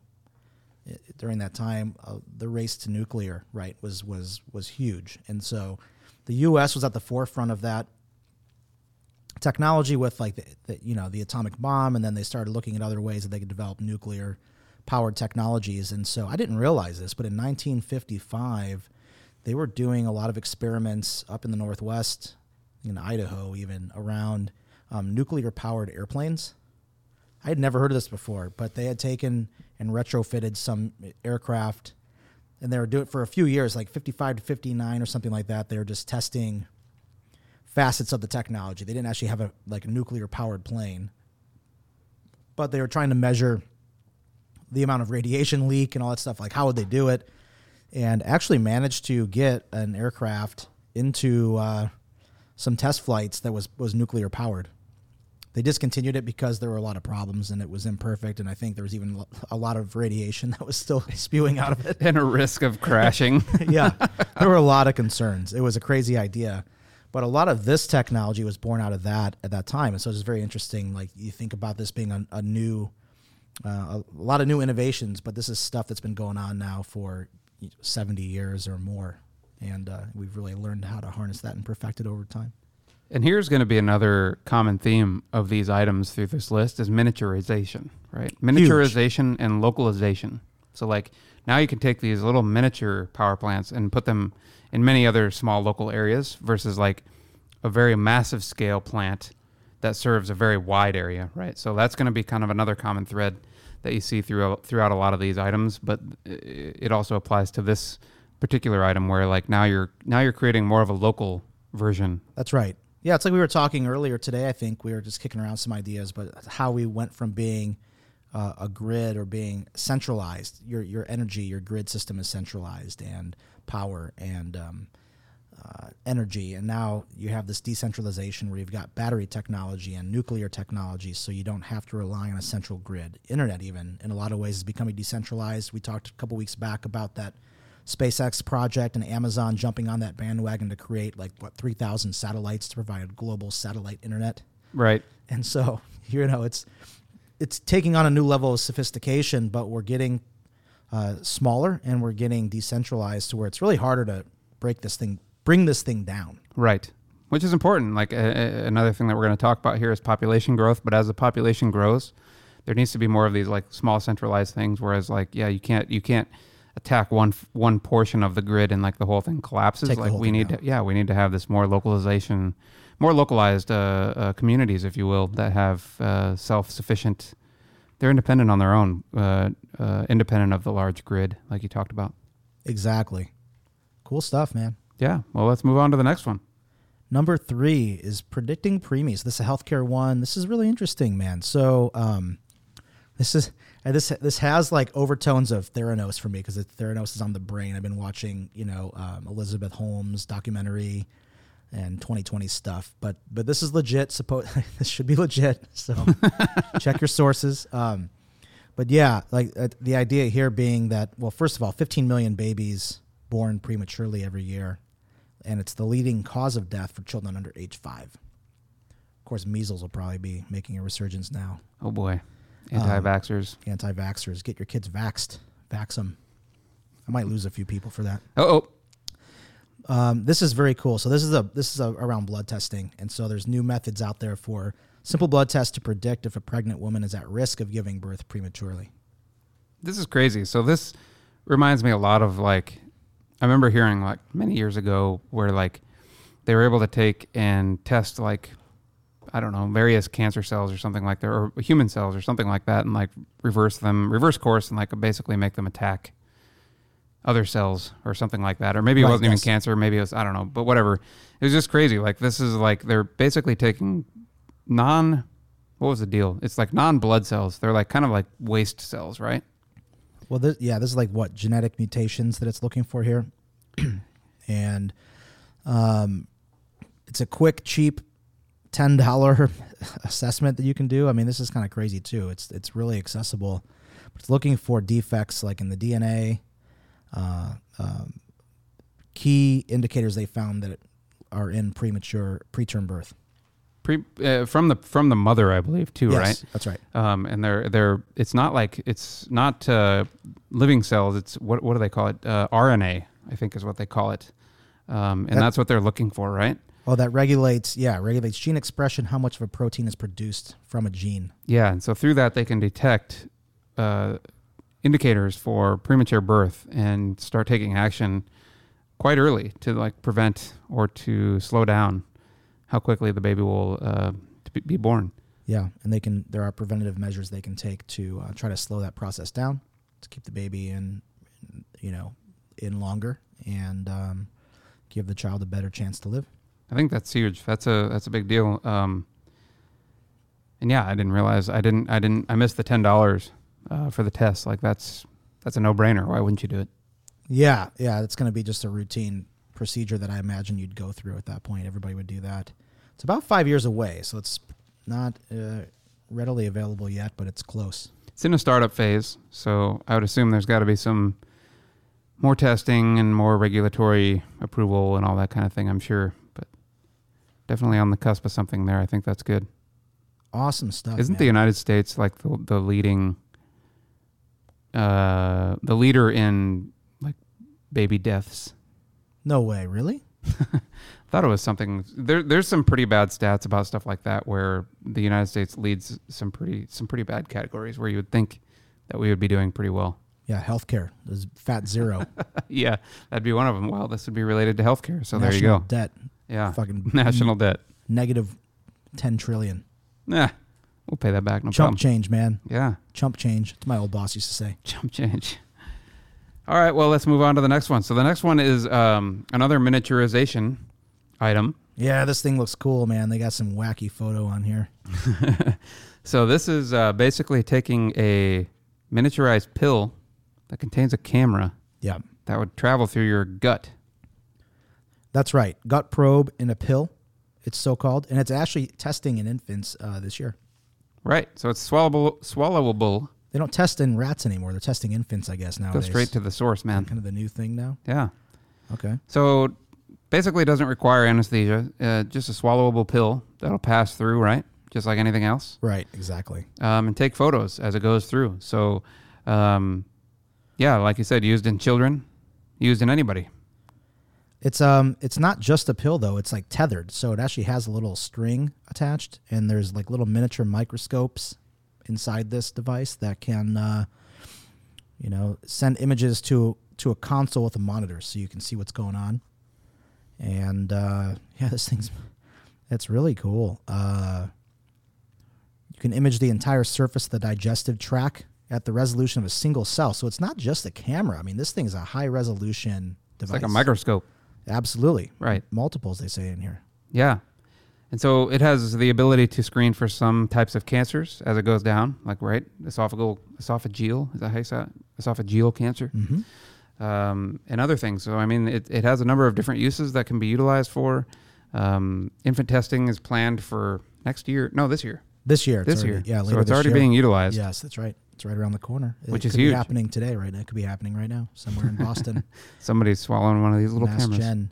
S2: during that time, uh, the race to nuclear right was was was huge, and so the U.S. was at the forefront of that technology with like the, the you know the atomic bomb, and then they started looking at other ways that they could develop nuclear powered technologies. And so I didn't realize this, but in 1955, they were doing a lot of experiments up in the Northwest, in Idaho, even around um, nuclear powered airplanes. I had never heard of this before, but they had taken and retrofitted some aircraft, and they were doing it for a few years, like 55 to 59 or something like that. They were just testing facets of the technology. They didn't actually have a like a nuclear powered plane, but they were trying to measure the amount of radiation leak and all that stuff. Like how would they do it? And actually managed to get an aircraft into uh, some test flights that was was nuclear powered. They discontinued it because there were a lot of problems and it was imperfect. And I think there was even a lot of radiation <laughs> that was still spewing out of it <laughs>
S1: And a risk of crashing. <laughs>
S2: yeah, there were a lot of concerns. It was a crazy idea, but a lot of this technology was born out of that at that time, and so it's very interesting. Like you think about this being a, a new, uh, a lot of new innovations, but this is stuff that's been going on now for seventy years or more, and uh, we've really learned how to harness that and perfect it over time.
S1: And here's going to be another common theme of these items through this list is miniaturization, right? Miniaturization and localization. So like now you can take these little miniature power plants and put them in many other small local areas versus like a very massive scale plant that serves a very wide area, right? So that's going to be kind of another common thread that you see throughout throughout a lot of these items, but it also applies to this particular item where like now you're now you're creating more of a local version.
S2: That's right. Yeah, it's like we were talking earlier today. I think we were just kicking around some ideas, but how we went from being uh, a grid or being centralized, your your energy, your grid system is centralized, and power and um, uh, energy, and now you have this decentralization where you've got battery technology and nuclear technology, so you don't have to rely on a central grid. Internet, even in a lot of ways, is becoming decentralized. We talked a couple weeks back about that SpaceX project and Amazon jumping on that bandwagon to create like what 3,000 satellites to provide global satellite internet.
S1: Right.
S2: And so, <laughs> you know, it's it's taking on a new level of sophistication, but we're getting uh, smaller and we're getting decentralized to where it's really harder to break this thing, bring this thing down.
S1: Right. Which is important. Like uh, another thing that we're going to talk about here is population growth. But as the population grows, there needs to be more of these like small centralized things. Whereas like, yeah, you can't, you can't attack one one portion of the grid and like the whole thing collapses.
S2: Take
S1: like we need to, yeah, we need to have this more localization, more localized uh, uh, communities, if you will, that have uh, self sufficient. They're independent on their own, uh, uh, independent of the large grid, like you talked about.
S2: Exactly. Cool stuff, man.
S1: Yeah. Well, let's move on to the next one.
S2: Number three is predicting preemies. This is a healthcare one. This is really interesting, man. So, um, this is and this this has like overtones of Theranos for me because Theranos is on the brain. I've been watching, you know, um, Elizabeth Holmes documentary and 2020 stuff, but but this is legit. Suppose <laughs> this should be legit. So <laughs> check your sources. Um, but yeah, like uh, the idea here being that well, first of all, 15 million babies born prematurely every year, and it's the leading cause of death for children under age five. Of course, measles will probably be making a resurgence now.
S1: Oh boy. Anti-vaxxers.
S2: Um, anti-vaxxers. Get your kids vaxxed. Vax them. I might lose a few people for that.
S1: Oh,
S2: oh. Um, this is very cool. So this is a this is a, around blood testing, and so there's new methods out there for simple blood tests to predict if a pregnant woman is at risk of giving birth prematurely.
S1: This is crazy. So this reminds me a lot of like I remember hearing like many years ago where like they were able to take and test like I don't know, various cancer cells or something like that, or human cells or something like that, and like reverse them, reverse course, and like basically make them attack other cells or something like that. Or maybe it right, wasn't yes. even cancer, maybe it was, I don't know, but whatever. It was just crazy. Like, this is like, they're basically taking non, what was the deal? It's like non blood cells. They're like kind of like waste cells, right?
S2: Well, this, yeah, this is like what genetic mutations that it's looking for here. <clears throat> and um, it's a quick, cheap ten dollar <laughs> assessment that you can do. I mean, this is kind of crazy too. It's it's really accessible. It's looking for defects like in the DNA, uh, um, key indicators they found that are in premature preterm birth.
S1: Pre, uh, from the from the mother, I believe too,
S2: yes,
S1: right?
S2: That's right.
S1: Um, and they're they're it's not like it's not uh, living cells. It's what what do they call it? Uh, RNA, I think is what they call it. Um, and that, that's what they're looking for, right?
S2: Oh, that regulates, yeah, regulates gene expression, how much of a protein is produced from a gene.
S1: Yeah, and so through that they can detect uh, indicators for premature birth and start taking action quite early to like prevent or to slow down how quickly the baby will uh, be born.
S2: Yeah, and they can. There are preventative measures they can take to uh, try to slow that process down to keep the baby in, you know, in longer and um, give the child a better chance to live.
S1: I think that's huge. That's a that's a big deal. Um, and yeah, I didn't realize I didn't I didn't I missed the ten dollars uh, for the test. Like that's that's a no brainer. Why wouldn't you do it?
S2: Yeah, yeah, it's going to be just a routine procedure that I imagine you'd go through at that point. Everybody would do that. It's about five years away, so it's not uh, readily available yet, but it's close.
S1: It's in a startup phase, so I would assume there's got to be some more testing and more regulatory approval and all that kind of thing. I'm sure definitely on the cusp of something there. I think that's good.
S2: Awesome stuff.
S1: Isn't
S2: man.
S1: the United States like the, the leading, uh, the leader in like baby deaths?
S2: No way, really? <laughs>
S1: thought it was something. There, there's some pretty bad stats about stuff like that where the United States leads some pretty some pretty bad categories where you would think that we would be doing pretty well.
S2: Yeah, healthcare is fat zero. <laughs>
S1: yeah, that'd be one of them. Well, this would be related to healthcare. So there you go.
S2: Debt,
S1: Yeah.
S2: fucking <laughs>
S1: National debt.
S2: negative ten trillion.
S1: Nah, we'll pay that back. No
S2: Chump
S1: problem.
S2: change, man.
S1: Yeah.
S2: Chump change. It's my old boss used to say.
S1: Chump change. All right, well, let's move on to the next one. So the next one is um, another miniaturization item.
S2: Yeah, this thing looks cool, man. They got some wacky photo on here. <laughs>
S1: So this is uh, basically taking a miniaturized pill that contains a camera
S2: Yeah,
S1: that would travel through your gut.
S2: That's right. Gut probe in a pill. It's so called, and it's actually testing in infants uh, this year.
S1: Right. So it's swallowable. Swallowable.
S2: They don't test in rats anymore. They're testing infants, I guess
S1: now.
S2: Go
S1: straight to the source, man.
S2: kind of the new thing now.
S1: Yeah.
S2: Okay.
S1: So basically, it doesn't require anesthesia. Uh, just a swallowable pill that'll pass through, right? Just like anything else.
S2: Right. Exactly.
S1: um, and take photos as it goes through. So, um, yeah, like you said, used in children, used in anybody.
S2: It's um it's not just a pill though, it's like tethered. So it actually has a little string attached and there's like little miniature microscopes inside this device that can uh you know, send images to to a console with a monitor so you can see what's going on. And uh yeah, this thing's it's really cool. Uh you can image the entire surface of the digestive tract at the resolution of a single cell. So it's not just a camera. I mean, this thing is a high resolution
S1: It's
S2: device.
S1: like a microscope,
S2: Absolutely.
S1: right?
S2: Multiples, they say in here.
S1: Yeah. And so it has the ability to screen for some types of cancers as it goes down, like right esophageal, esophageal, is that how you say it? Esophageal cancer,
S2: Mm-hmm.
S1: um, and other things. So I mean, it, it has a number of different uses that can be utilized for. Um, infant testing is planned for next year. No, this year.
S2: This year.
S1: This
S2: already,
S1: year.
S2: Yeah,
S1: so it's already
S2: year.
S1: being utilized.
S2: Yes, that's right. It's right around the corner. It
S1: Which is
S2: be
S1: huge.
S2: happening today, right? It could be happening right now somewhere in Boston. <laughs>
S1: Somebody's swallowing one of these little
S2: Mass
S1: cameras.
S2: Gen.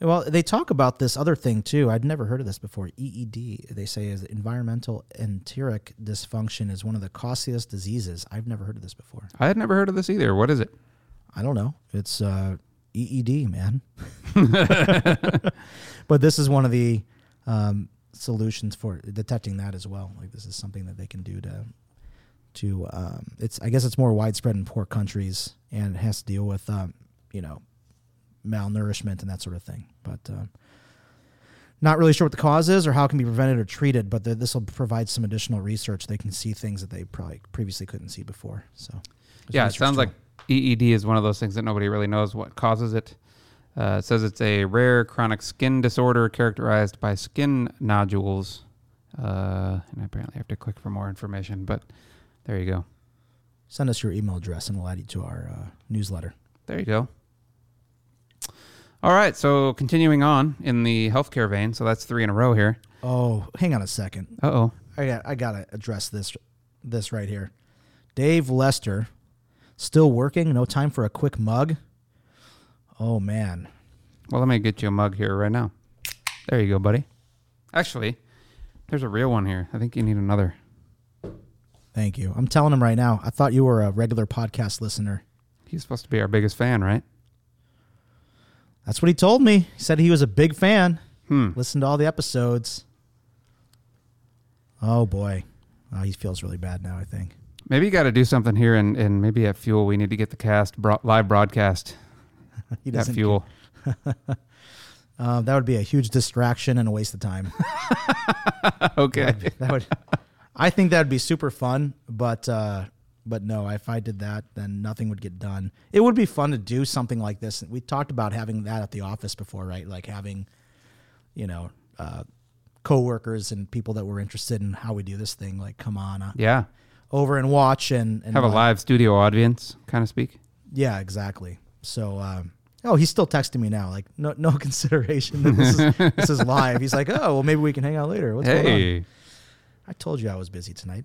S2: Well, they talk about this other thing too. I'd never heard of this before. EED, they say, is environmental enteric dysfunction is one of the costliest diseases. I've never heard of this before.
S1: I had never heard of this either. What is it?
S2: I don't know. It's uh, EED, man. <laughs> but this is one of the um, solutions for detecting that as well. Like this is something that they can do to to um, it's. I guess it's more widespread in poor countries and it has to deal with um, you know malnourishment and that sort of thing. But um, not really sure what the cause is or how it can be prevented or treated. But this will provide some additional research. They can see things that they probably previously couldn't see before. So
S1: yeah, it sounds
S2: tool.
S1: like EED is one of those things that nobody really knows what causes it. Uh, it says it's a rare chronic skin disorder characterized by skin nodules. Uh, and I apparently have to click for more information, but there you go.
S2: Send us your email address and we'll add you to our uh, newsletter.
S1: There you go. All right, so continuing on in the healthcare vein, so that's three in a row here.
S2: Oh, hang on a second.
S1: Uh oh.
S2: I got I gotta address this this right here. Dave Lester, still working. No time for a quick mug. Oh man,
S1: Well, let me get you a mug here right now. There you go, buddy. Actually, there's a real one here. I think you need another.
S2: Thank you. I'm telling him right now. I thought you were a regular podcast listener.
S1: He's supposed to be our biggest fan, right?
S2: That's what he told me. He said he was a big fan.
S1: Hmm.
S2: Listened to all the episodes. Oh boy, oh, he feels really bad now. I think.
S1: Maybe you got to do something here, and, and maybe at Fuel we need to get the cast bro- live broadcast <laughs>
S2: He doesn't.
S1: Fuel. <laughs>
S2: Uh, that would be a huge distraction and a waste of time. <laughs>
S1: okay.
S2: that would I think that'd be super fun, but uh but no, if I did that, then nothing would get done. It would be fun to do something like this. We talked about having that at the office before, right? Like having, you know, uh, coworkers and people that were interested in how we do this thing, like come on uh,
S1: Yeah.
S2: over and watch and, and
S1: Have a live studio audience, kind of speak.
S2: Yeah, exactly. So, um, oh, he's still texting me now, like no no <laughs> consideration that this is this is live. He's like, oh, well, maybe we can hang out later. What's going on? I told you I was busy tonight.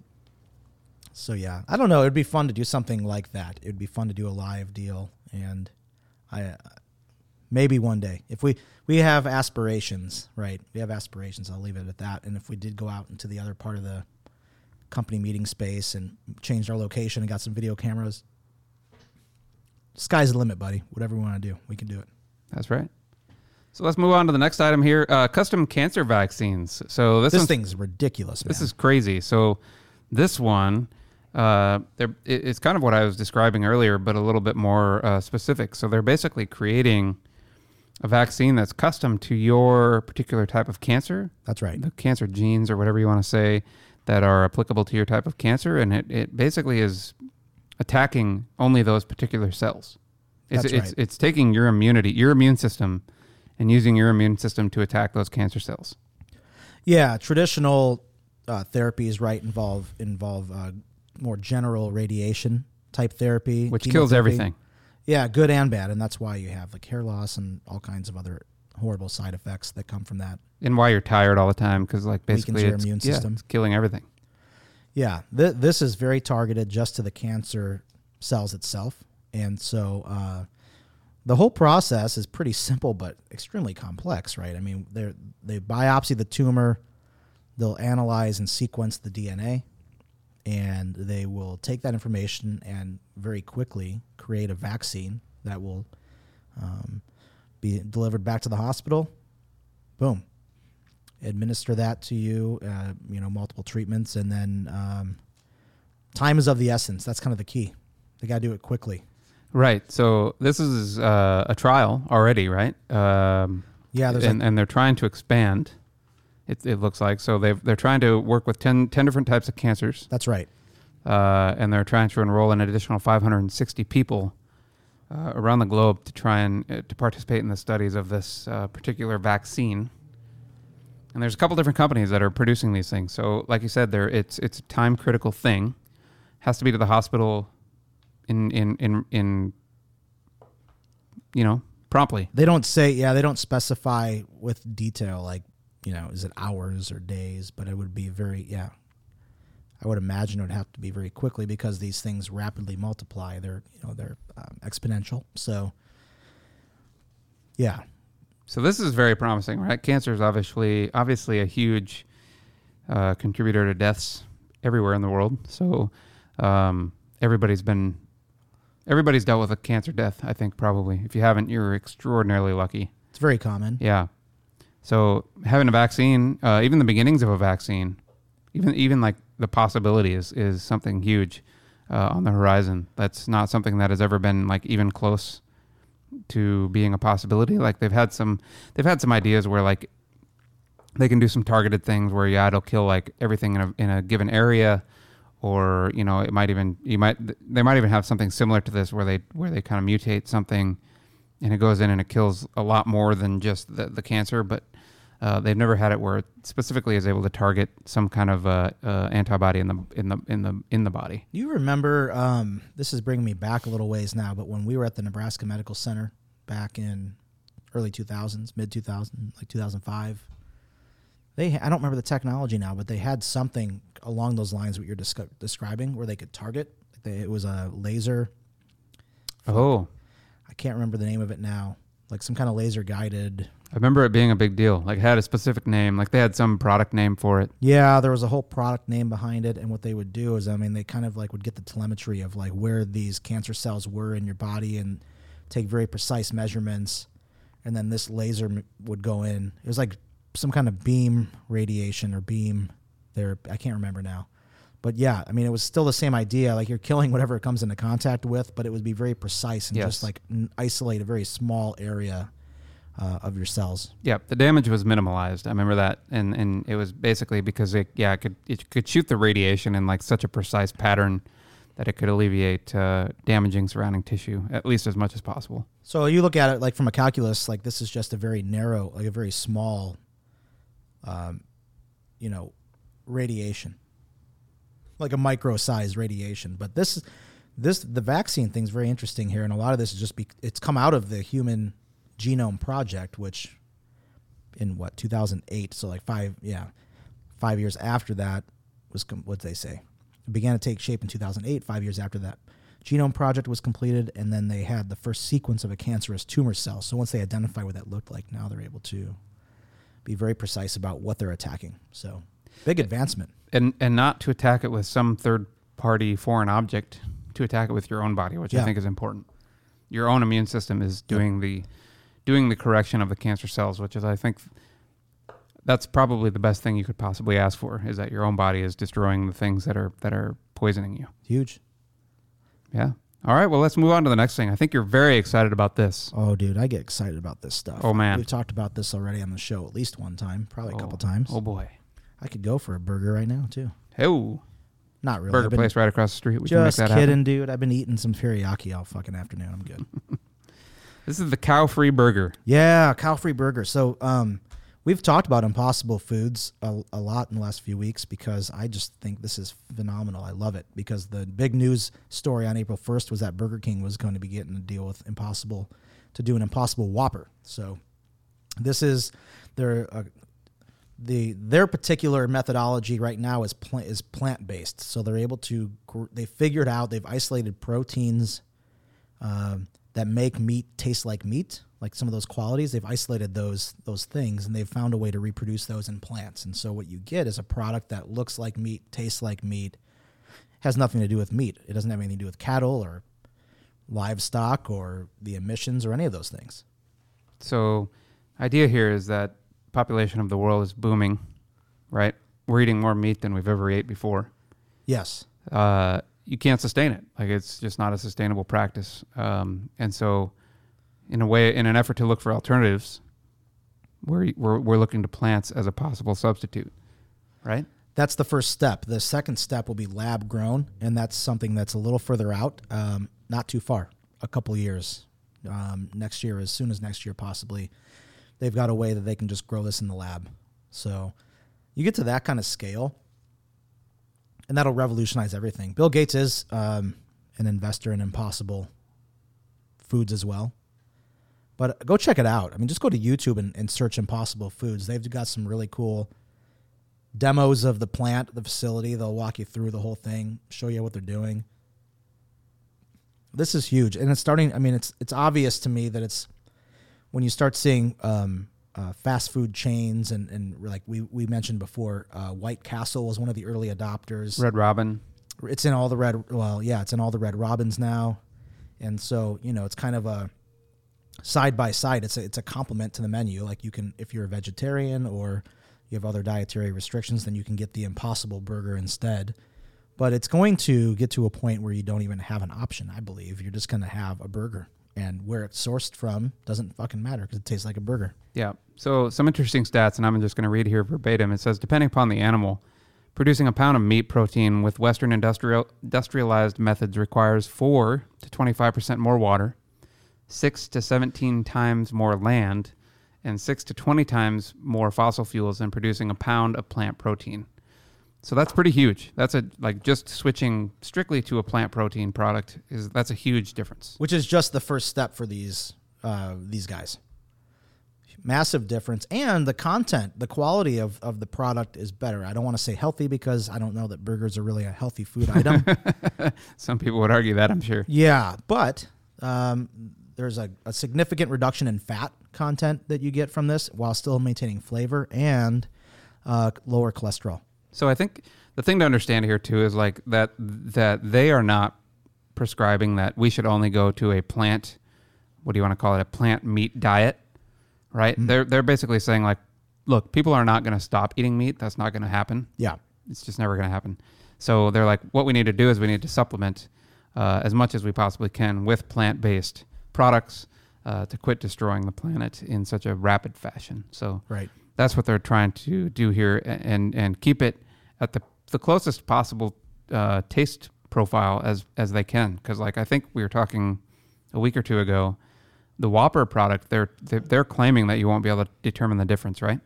S2: So yeah, I don't know. It'd be fun to do something like that. It'd be fun to do a live deal, and I uh, maybe one day if we we have aspirations, right? We have aspirations. I'll leave it at that. And if we did go out into the other part of the company meeting space and changed our location and got some video cameras, sky's the limit, buddy. Whatever we want to do, we can do it.
S1: That's right. So let's move on to the next item here uh, custom cancer vaccines. So this,
S2: This thing's ridiculous, man.
S1: This is crazy. So this one Uh, it- it's kind of what I was describing earlier, but a little bit more uh, specific. So they're basically creating a vaccine that's custom to your particular type of cancer,
S2: That's right.
S1: the cancer genes or whatever you want to say that are applicable to your type of cancer, and it, it basically is attacking only those particular cells. It's,
S2: That's
S1: it's,
S2: right.
S1: it's taking your immunity, your immune system, and using your immune system to attack those cancer cells.
S2: Yeah, traditional uh, therapies, right, involve involve uh, more general radiation type therapy,
S1: Which kills everything.
S2: Yeah, good and bad, and that's why you have like hair loss and all kinds of other horrible side effects that come from that.
S1: and why you're tired all the time because like basically
S2: your
S1: it's,
S2: immune
S1: yeah, it's killing everything
S2: Yeah, th- this is very targeted just to the cancer cells itself, and so uh, the whole process is pretty simple but extremely complex, right? I mean, they they biopsy the tumor, they'll analyze and sequence the DNA, and they will take that information and very quickly create a vaccine that will um, be delivered back to the hospital. Boom, administer that to you, uh, you know, multiple treatments, and then um, time is of the essence. That's kind of the key. They got to do it quickly.
S1: Right so this is uh, a trial already right um,
S2: Yeah, there's
S1: and,
S2: a,
S1: and they're trying to expand it, it looks like so they've, they're trying to work with 10, 10 different types of cancers
S2: that's right.
S1: uh, and they're trying to enroll an additional 560 people uh, around the globe to try and uh, to participate in the studies of this uh, particular vaccine. And there's a couple different companies that are producing these things. So, like you said, there it's it's a time critical thing. Has to be to the hospital in in in in you know promptly.
S2: They don't say, yeah, they don't specify with detail, like, you know, is it hours or days, but it would be very, yeah. I would imagine it would have to be very quickly because these things rapidly multiply. They're, you know, they're um, exponential. So, yeah,
S1: So this is very promising, right? Cancer is obviously obviously a huge uh, contributor to deaths everywhere in the world. So um, everybody's been everybody's dealt with a cancer death. I think probably. If you haven't, you're extraordinarily lucky.
S2: it's very common.
S1: Yeah. So having a vaccine, uh, even the beginnings of a vaccine, even even like the possibility is is something huge uh, on the horizon. That's not something that has ever been like even close to being a possibility. Like they've had some they've had some ideas where like they can do some targeted things where yeah it'll kill like everything in a in a given area or you know it might even you might they might even have something similar to this where they where they kind of mutate something and it goes in and it kills a lot more than just the, the cancer but uh, they've never had it where it specifically is able to target some kind of uh, uh, antibody in the in the in the in the body.
S2: You remember, um, this is bringing me back a little ways now, but when we were at the Nebraska Medical Center back in early 2000s, mid 2000, like 2005, they I don't remember the technology now, but they had something along those lines what you're descri- describing where they could target. They, it was a laser.
S1: oh
S2: I can't remember the name of it now. Like some kind of laser guided.
S1: I remember it being a big deal like it had a specific name like they had some product name for it
S2: Yeah, there was a whole product name behind it, and what they would do is, I mean, they kind of like would get the telemetry of like where these cancer cells were in your body and take very precise measurements, and then this laser would go in. It was like some kind of beam radiation or beam there. I can't remember now, but yeah, I mean, it was still the same idea. Like you're killing whatever it comes into contact with, but it would be very precise and
S1: Yes.
S2: just like isolate a very small area uh, of your cells.
S1: Yeah, the damage was minimalized. I remember that, and and it was basically because it yeah it could it could shoot the radiation in like such a precise pattern that it could alleviate uh, damaging surrounding tissue at least as much as possible.
S2: So you look at it like from a calculus, like this is just a very narrow, like a very small, um, you know, radiation, like a micro-sized radiation. But this, this the vaccine thing is very interesting here, and a lot of this is just be, it's come out of the Human Genome Project, which in what 2008, so like five, yeah, five years after that was what they say it began to take shape in 2008. Five years after that genome project was completed, and then they had the first sequence of a cancerous tumor cell. So once they identify what that looked like, now they're able to be very precise about what they're attacking. So big advancement.
S1: and and not to attack it with some third party foreign object to attack it with your own body which i think is important your own immune system is doing the doing the correction of the cancer cells which is i think that's probably the best thing you could possibly ask for is that your own body is destroying the things that are that are poisoning you.
S2: Huge.
S1: Yeah. All right. Well, let's move on to the next thing. I think you're very excited about this.
S2: Oh, dude, I get excited about this stuff.
S1: Oh, man.
S2: we've talked about this already on the show at least one time, probably a couple times.
S1: Oh boy.
S2: I could go for a burger right now too.
S1: Oh,
S2: Not really.
S1: burger
S2: I've been
S1: place right across the street. We can make
S2: Just
S1: that
S2: kidding,
S1: happen.
S2: dude. I've been eating some teriyaki all fucking afternoon. I'm good. <laughs>
S1: This is the cow-free burger.
S2: yeah, cow free burger. So, um, we've talked about Impossible Foods a, a lot in the last few weeks because I just think this is phenomenal. I love it because the big news story on April 1st was that Burger King was going to be getting a deal with Impossible to do an Impossible Whopper. So, this is their uh, the their particular methodology right now is plant is plant based. So they're able to they figured out they've isolated proteins um, that make meat taste like meat, like some of those qualities. They've isolated those those things, and they've found a way to reproduce those in plants. And so what you get is a product that looks like meat, tastes like meat, has nothing to do with meat. It doesn't have anything to do with cattle or livestock or the emissions or any of those things.
S1: So, idea here is that population of the world is booming, right? We're eating more meat than we've ever ate before.
S2: Yes.
S1: uh, you can't sustain it. Like it's just not a sustainable practice. Um, and so, in a way, in an effort to look for alternatives, we're, we're we're looking to plants as a possible substitute, right?
S2: That's the first step. The second step will be lab grown, and that's something that's a little further out, um, not too far, a couple years. Um, next year, as soon as next year, possibly, they've got a way that they can just grow this in the lab. So you get to that kind of scale, and that'll revolutionize everything. Bill Gates is um, an investor in Impossible Foods as well. But go check it out. I mean, just go to YouTube and, and search Impossible Foods. They've got some really cool demos of the plant, the facility. They'll walk you through the whole thing, show you what they're doing. This is huge, and it's starting. I mean, it's it's obvious to me that it's when you start seeing um, uh, fast food chains and and like we we mentioned before, uh, White Castle was one of the early adopters.
S1: Red Robin.
S2: It's in all the red. Well, yeah, it's in all the Red Robins now, and so you know it's kind of a side by side. It's a it's a complement to the menu. Like you can, if you're a vegetarian or you have other dietary restrictions, then you can get the Impossible Burger instead. But it's going to get to a point where you don't even have an option. I believe you're just going to have a burger, and where it's sourced from doesn't fucking matter because it tastes like a burger.
S1: Yeah. So some interesting stats, and I'm just going to read here verbatim. It says, depending upon the animal, producing a pound of meat protein with Western industrial industrialized methods requires four to 25 percent more water, six to 17 times more land, and six to 20 times more fossil fuels than producing a pound of plant protein. So that's pretty huge. That's a like just switching strictly to a plant protein product is that's a huge difference.
S2: which is just the first step for these uh, these guys. Massive difference, and the content, the quality of, of the product is better. I don't want to say healthy because I don't know that burgers are really a healthy food item. <laughs>
S1: Some people would argue that, I'm sure.
S2: yeah, but um, there's a, a significant reduction in fat content that you get from this while still maintaining flavor and uh, lower cholesterol.
S1: So I think the thing to understand here too is like that that they are not prescribing that we should only go to a plant what do you want to call it a plant meat diet, right? They're they're basically saying like look, people are not going to stop eating meat. That's not going to happen.
S2: Yeah,
S1: It's just never going to happen. So they're like what we need to do is we need to supplement uh, as much as we possibly can with plant-based products uh, to quit destroying the planet in such a rapid fashion. So
S2: right.
S1: That's what they're trying to do here and and keep it at the the closest possible uh, taste profile as as they can because like I think we were talking a week or two ago the Whopper product they're they're, claiming that you won't be able to determine the difference right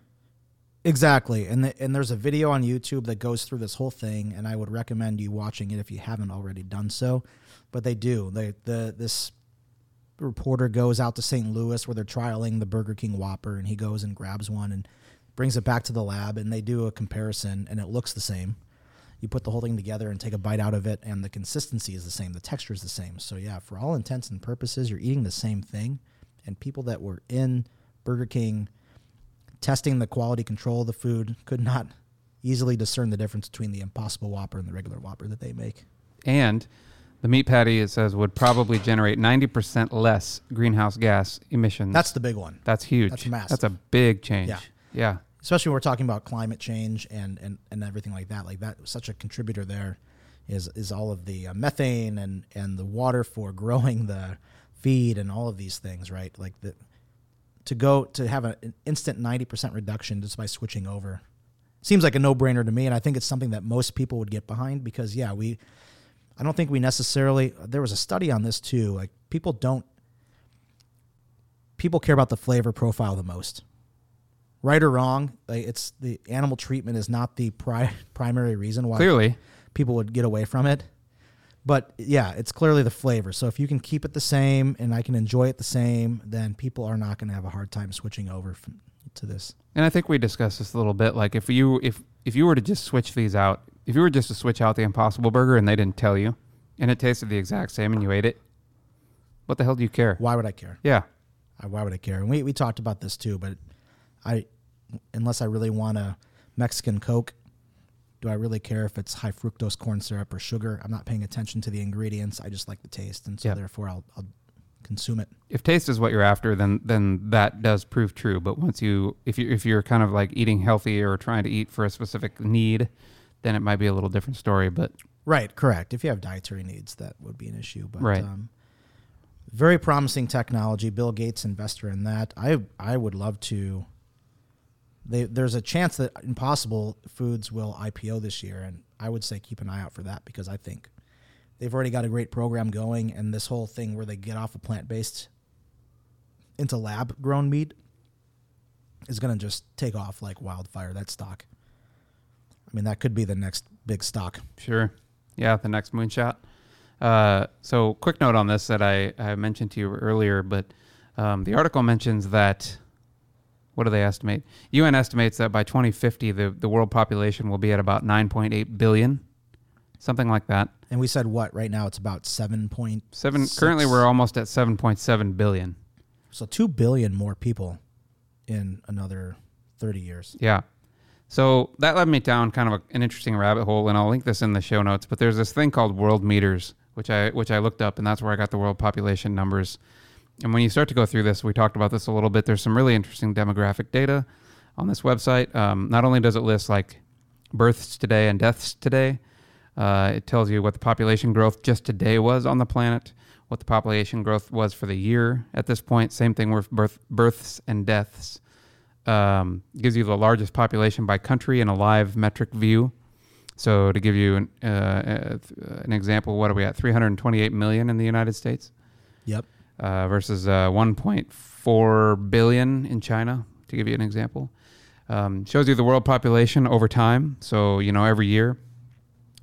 S2: Exactly, and the, and there's a video on YouTube that goes through this whole thing, and I would recommend you watching it if you haven't already done so. But they do. They the this reporter goes out to St. Louis where they're trialing the Burger King Whopper, and he goes and grabs one and brings it back to the lab, and they do a comparison, and it looks the same. You put the whole thing together and take a bite out of it, and the consistency is the same, the texture is the same. So yeah, for all intents and purposes, you're eating the same thing, and people that were in Burger King testing the quality control of the food could not easily discern the difference between the Impossible Whopper and the regular Whopper that they make.
S1: and the meat patty it says would probably generate 90% less greenhouse gas emissions
S2: That's the big one,
S1: that's huge
S2: that's massive.
S1: that's a big change
S2: Yeah.
S1: yeah
S2: especially when we're talking about climate change and, and, and everything like that. Like that such a contributor there. is is all of the uh, methane and and the water for growing the feed and all of these things, right? Like the to go to have a, an instant 90% reduction just by switching over seems like a no-brainer to me and I think it's something that most people would get behind because yeah, we I don't think we necessarily there was a study on this too. Like people don't people care about the flavor profile the most. Right or wrong, like it's the animal treatment is not the pri- <laughs> primary reason why
S1: Clearly,
S2: people would get away from it. But yeah, it's clearly the flavor. So if you can keep it the same and I can enjoy it the same, then people are not going to have a hard time switching over from, to this.
S1: and I think we discussed this a little bit. Like if you if if you were to just switch these out, if you were just to switch out the Impossible Burger and they didn't tell you, and it tasted the exact same and you ate it, what the hell do you care?
S2: Why would I care?
S1: Yeah,
S2: I- Why would I care? And we, we talked about this too, but I, unless I really want a Mexican Coke, do I really care if it's high fructose corn syrup or sugar? I'm not paying attention to the ingredients. I just like the taste, and so
S1: Yeah.
S2: therefore I'll, I'll consume it.
S1: if taste is what you're after, then then that does prove true. But once you if you if you're kind of like eating healthy or trying to eat for a specific need, then it might be a little different story. But
S2: Right, correct. If you have dietary needs, that would be an issue. But
S1: Right.
S2: um, very promising technology. Bill Gates investor in that. I I would love to. They, there's a chance that Impossible Foods will IPO this year, and I would say keep an eye out for that because I think they've already got a great program going, and this whole thing where they get off of plant based into lab grown meat is going to just take off like wildfire. That stock. I mean, that could be the next big stock.
S1: Sure. Yeah, the next moonshot. Uh, so, quick note on this that I, I mentioned to you earlier, but um, the article mentions that what do they estimate? UN estimates that by 2050, the, the world population will be at about 9.8 billion, something like that.
S2: And we said what? Right now it's about seven point
S1: Seven.
S2: Six.
S1: Currently, we're almost at 7.7 billion.
S2: so two billion more people in another thirty years.
S1: Yeah. So that led me down kind of a, an interesting rabbit hole, and I'll link this in the show notes. But there's this thing called world meters, which I which I looked up, and that's where I got the world population numbers. And when you start to go through this, we talked about this a little bit. There's some really interesting demographic data on this website. Um, not only does it list like births today and deaths today, uh, it tells you what the population growth just today was on the planet, what the population growth was for the year at this point. Same thing with birth, births and deaths. Um, gives you the largest population by country in a live metric view. So to give you an, uh, uh, an example, what are we at? 328 million in the United States
S2: Yep.
S1: Uh, versus uh, 1.4 billion in China, to give you an example. Um, shows you the world population over time. So, you know, every year.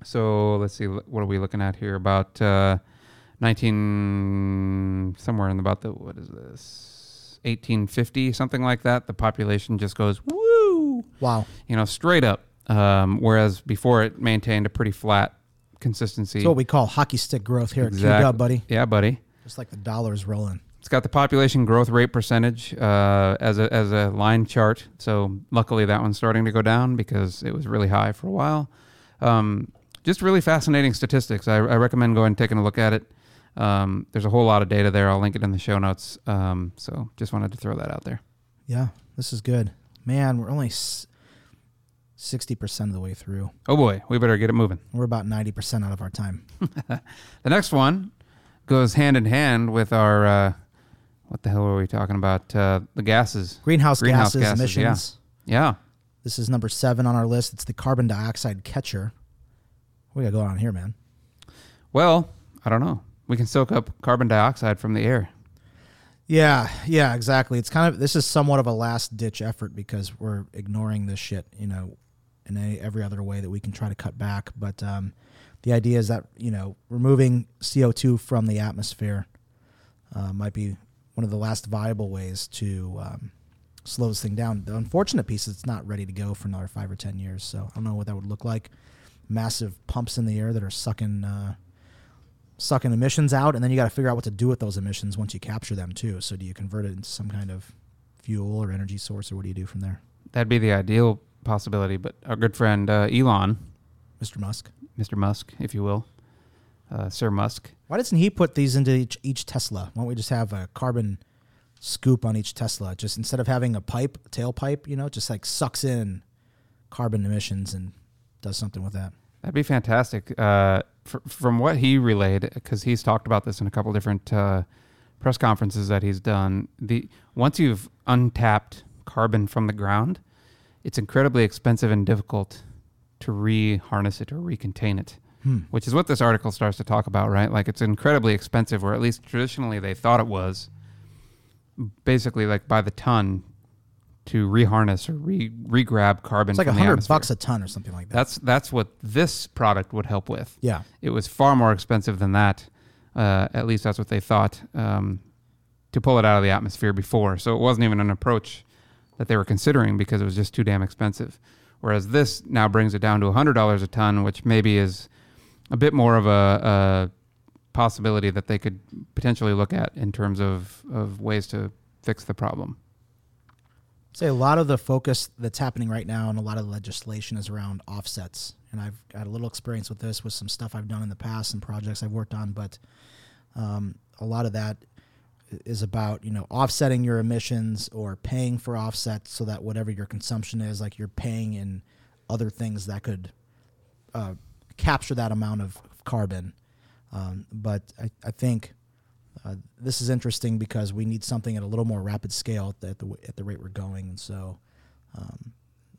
S1: So let's see, what are we looking at here? About uh, 19, somewhere in about the, what is this? 1850, something like that. The population just goes, woo,
S2: Wow.
S1: you know, straight up. Um, whereas before it maintained a pretty flat consistency.
S2: It's what we call hockey stick growth here at
S1: Exact-
S2: QW, buddy.
S1: Yeah, buddy.
S2: Just like the dollars rolling.
S1: It's got the population growth rate percentage uh, as a as a line chart. So luckily that one's starting to go down because it was really high for a while. Um, just really fascinating statistics. I, I recommend going and taking a look at it. Um, there's a whole lot of data there. I'll link it in the show notes. Um, so just wanted to throw that out there.
S2: Yeah, this is good. Man, we're only sixty percent of the way through.
S1: Oh boy, we better get it moving.
S2: We're about ninety percent out of our time. <laughs>
S1: The next one goes hand in hand with our uh, what the hell were we talking about? Uh, the gases.
S2: Greenhouse,
S1: Greenhouse
S2: gases,
S1: gases, yeah.
S2: emissions.
S1: Yeah.
S2: This is number seven on our list. It's the carbon dioxide catcher. What we got going on here, man?
S1: Well, I don't know. We can soak up carbon dioxide from the air.
S2: Yeah, yeah, exactly. It's kind of this is somewhat of a last ditch effort because we're ignoring this shit, you know, in any, every other way that we can try to cut back. But um, the idea is that you know removing CO two from the atmosphere uh, might be one of the last viable ways to um, slow this thing down. The unfortunate piece is it's not ready to go for another five or ten years. So I don't know what that would look like. Massive pumps in the air that are sucking. Uh, sucking emissions out, and then you got to figure out what to do with those emissions once you capture them too. So do you convert it into some kind of fuel or energy source, or what do you do from there,
S1: That'd be the ideal possibility. But our good friend uh, Elon,
S2: Mr. Musk?
S1: Mr. Musk, if you will, uh, Sir Musk,
S2: Why doesn't he put these into each, each Tesla? Why don't we just have a carbon scoop on each Tesla? Just instead of having a pipe, a tailpipe, you know, just like sucks in carbon emissions and does something with that.
S1: that'd be fantastic. Uh, fr- from what he relayed, because he's talked about this in a couple different uh, press conferences that he's done. The once you've untapped carbon from the ground, it's incredibly expensive and difficult to re-harness it or recontain it.
S2: Hmm.
S1: Which is what this article starts to talk about, right? Like it's incredibly expensive, or at least traditionally they thought it was. Basically, like by the ton, to reharness or re re-grab carbon.
S2: It's like a hundred bucks a ton or something like that.
S1: That's that's what this product would help with.
S2: yeah.
S1: It was far more expensive than that. Uh, at least that's what they thought um, to pull it out of the atmosphere before. So it wasn't even an approach that they were considering because it was just too damn expensive. Whereas this now brings it down to hundred dollars a ton, which maybe is a bit more of a, a possibility that they could potentially look at in terms of, of ways to fix the problem.
S2: say a lot of the focus that's happening right now and a lot of the legislation is around offsets and i've got a little experience with this with some stuff i've done in the past and projects i've worked on but um, a lot of that is about you know offsetting your emissions or paying for offsets so that whatever your consumption is like you're paying in other things that could uh, capture that amount of carbon. Um, but I, I think uh, this is interesting because we need something at a little more rapid scale at the at the rate we're going, and so um,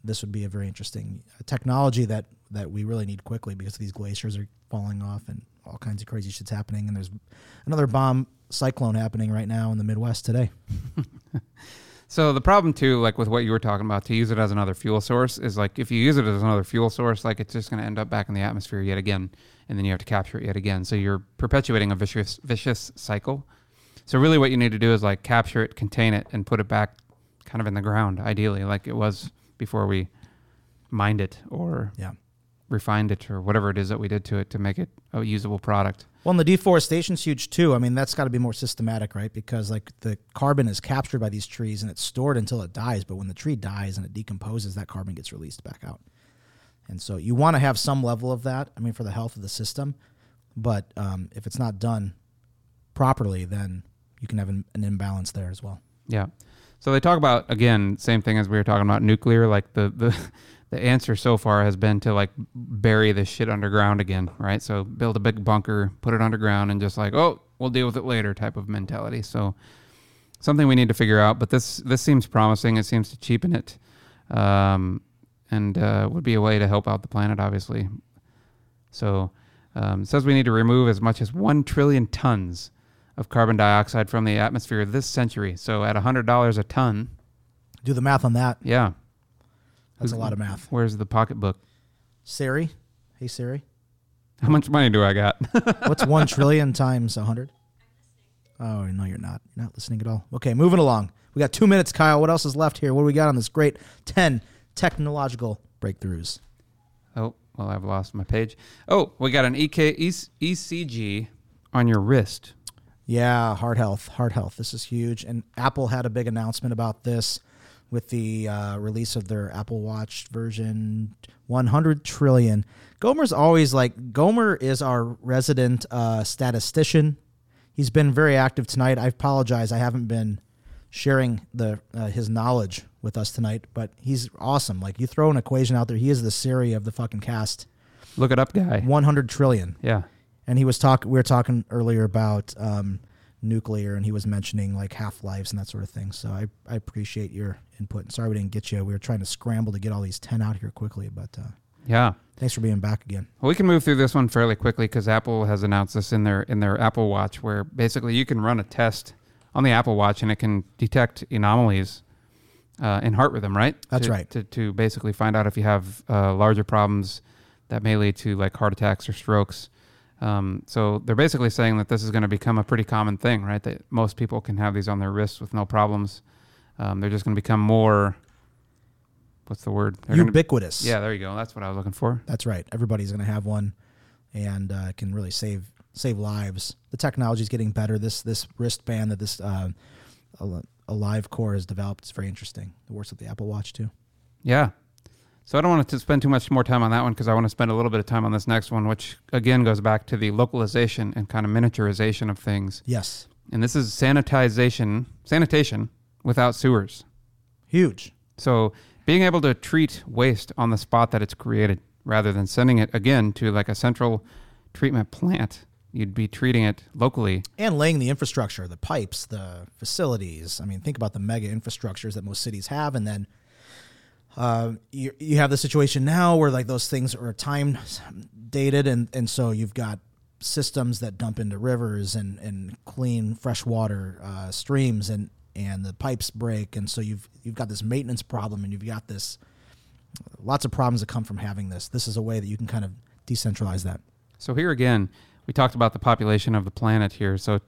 S2: this would be a very interesting uh, technology that that we really need quickly because these glaciers are falling off and all kinds of crazy shit's happening, and there's another bomb cyclone happening right now in the Midwest today. <laughs>
S1: So the problem too, like with what you were talking about, to use it as another fuel source is like if you use it as another fuel source, like it's just going to end up back in the atmosphere yet again, and then you have to capture it yet again. So you're perpetuating a vicious vicious cycle. So really, what you need to do is like capture it, contain it, and put it back, kind of in the ground, ideally, like it was before we mined it or
S2: Yeah.
S1: Refined it or whatever it is that we did to it to make it a usable product.
S2: Well, and the deforestation's huge too. I mean, that's got to be more systematic, right? Because like the carbon is captured by these trees and it's stored until it dies. But when the tree dies and it decomposes, that carbon gets released back out. And so you want to have some level of that. I mean, for the health of the system. But um, if it's not done properly, then you can have an, an imbalance there as well.
S1: Yeah. So they talk about again, same thing as we were talking about nuclear. Like the the the answer so far has been to like bury this shit underground again, right? So build a big bunker, put it underground, and just like, oh, we'll deal with it later type of mentality. So something we need to figure out. But this this seems promising. It seems to cheapen it, um, and uh, would be a way to help out the planet, obviously. So um, it says we need to remove as much as one trillion tons of carbon dioxide from the atmosphere this century. So at hundred dollars a ton,
S2: Do the math on that.
S1: yeah.
S2: That's a lot of math.
S1: Where's the pocketbook?
S2: Siri, hey Siri,
S1: How much money do I got? <laughs>
S2: what's one trillion times a hundred? Oh no, you're not. You're not listening at all. Okay, moving along. We got two minutes, Kyle. What else is left here? What do we got on this great ten technological breakthroughs?
S1: oh, well, I've lost my page. Oh, we got an EK, ECG on your wrist.
S2: Yeah, heart health, heart health. This is huge. And Apple had a big announcement about this with the uh, release of their Apple Watch version 100 trillion. Gomer's always like, Gomer is our resident uh, statistician. He's been very active tonight. I apologize. I haven't been sharing the uh, his knowledge with us tonight, but he's awesome. Like you throw an equation out there, he is the Siri of the fucking cast.
S1: Look it up, guy.
S2: 100 trillion
S1: Yeah.
S2: and he was talking we were talking earlier about um, nuclear and he was mentioning like half-lives and that sort of thing so I, I appreciate your input And sorry we didn't get you we were trying to scramble to get all these 10 out here quickly but uh,
S1: Yeah.
S2: thanks for being back again
S1: Well, we can move through this one fairly quickly because Apple has announced this in their in their Apple Watch, where basically you can run a test on the Apple Watch and it can detect anomalies uh, in heart rhythm, right?
S2: That's
S1: To-
S2: right.
S1: To, to basically find out if you have uh, larger problems that may lead to like heart attacks or strokes. Um, so they're basically saying that this is going to become a pretty common thing, right? That most people can have these on their wrists with no problems. Um, they're just going to become more. What's the word? They're gonna-
S2: ubiquitous
S1: yeah, there you go. That's what I was looking for.
S2: that's right everybody's going to have one and uh, can really save save lives the technology is getting better this this wristband that this uh, AliveCor has developed is very interesting it works with the apple watch too
S1: Yeah. So I don't want to spend too much more time on that one because I want to spend a little bit of time on this next one, which again goes back to the localization and kind of miniaturization of things.
S2: yes
S1: And this is sanitization, sanitation without sewers.
S2: huge
S1: So being able to treat waste on the spot that it's created rather than sending it again to like a central treatment plant. You'd be treating it locally.
S2: and laying the infrastructure, the pipes, the facilities. I mean, think about the mega infrastructures that most cities have, and then uh, you you have the situation now where like those things are time dated, and and so you've got systems that dump into rivers and and clean fresh water uh, streams, and and the pipes break, and so you've you've got this maintenance problem, and you've got this lots of problems that come from having this. This is a way that you can kind of decentralize that.
S1: So here again, we talked about the population of the planet here. So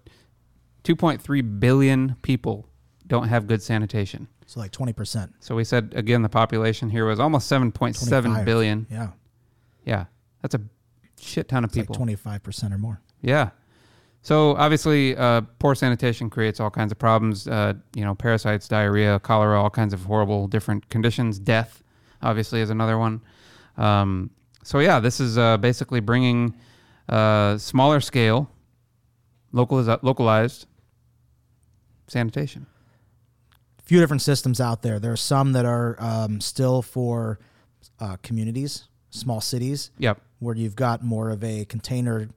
S1: 2.3 billion people don't have good sanitation.
S2: So like twenty percent.
S1: So we said again the population here was almost 7.7 billion.
S2: Yeah,
S1: Yeah. That's a shit ton of
S2: it's like
S1: people.
S2: five percent or more.
S1: Yeah. So obviously, uh, poor sanitation creates all kinds of problems. Uh, you know, parasites, diarrhea, cholera, all kinds of horrible different conditions. Death, obviously, is another one. Um, so yeah, this is uh, basically bringing uh, smaller scale, localiz- localized sanitation.
S2: Few different systems out there. There are some that are um, still for uh, communities, small cities,
S1: Yep.
S2: where you've got more of a container,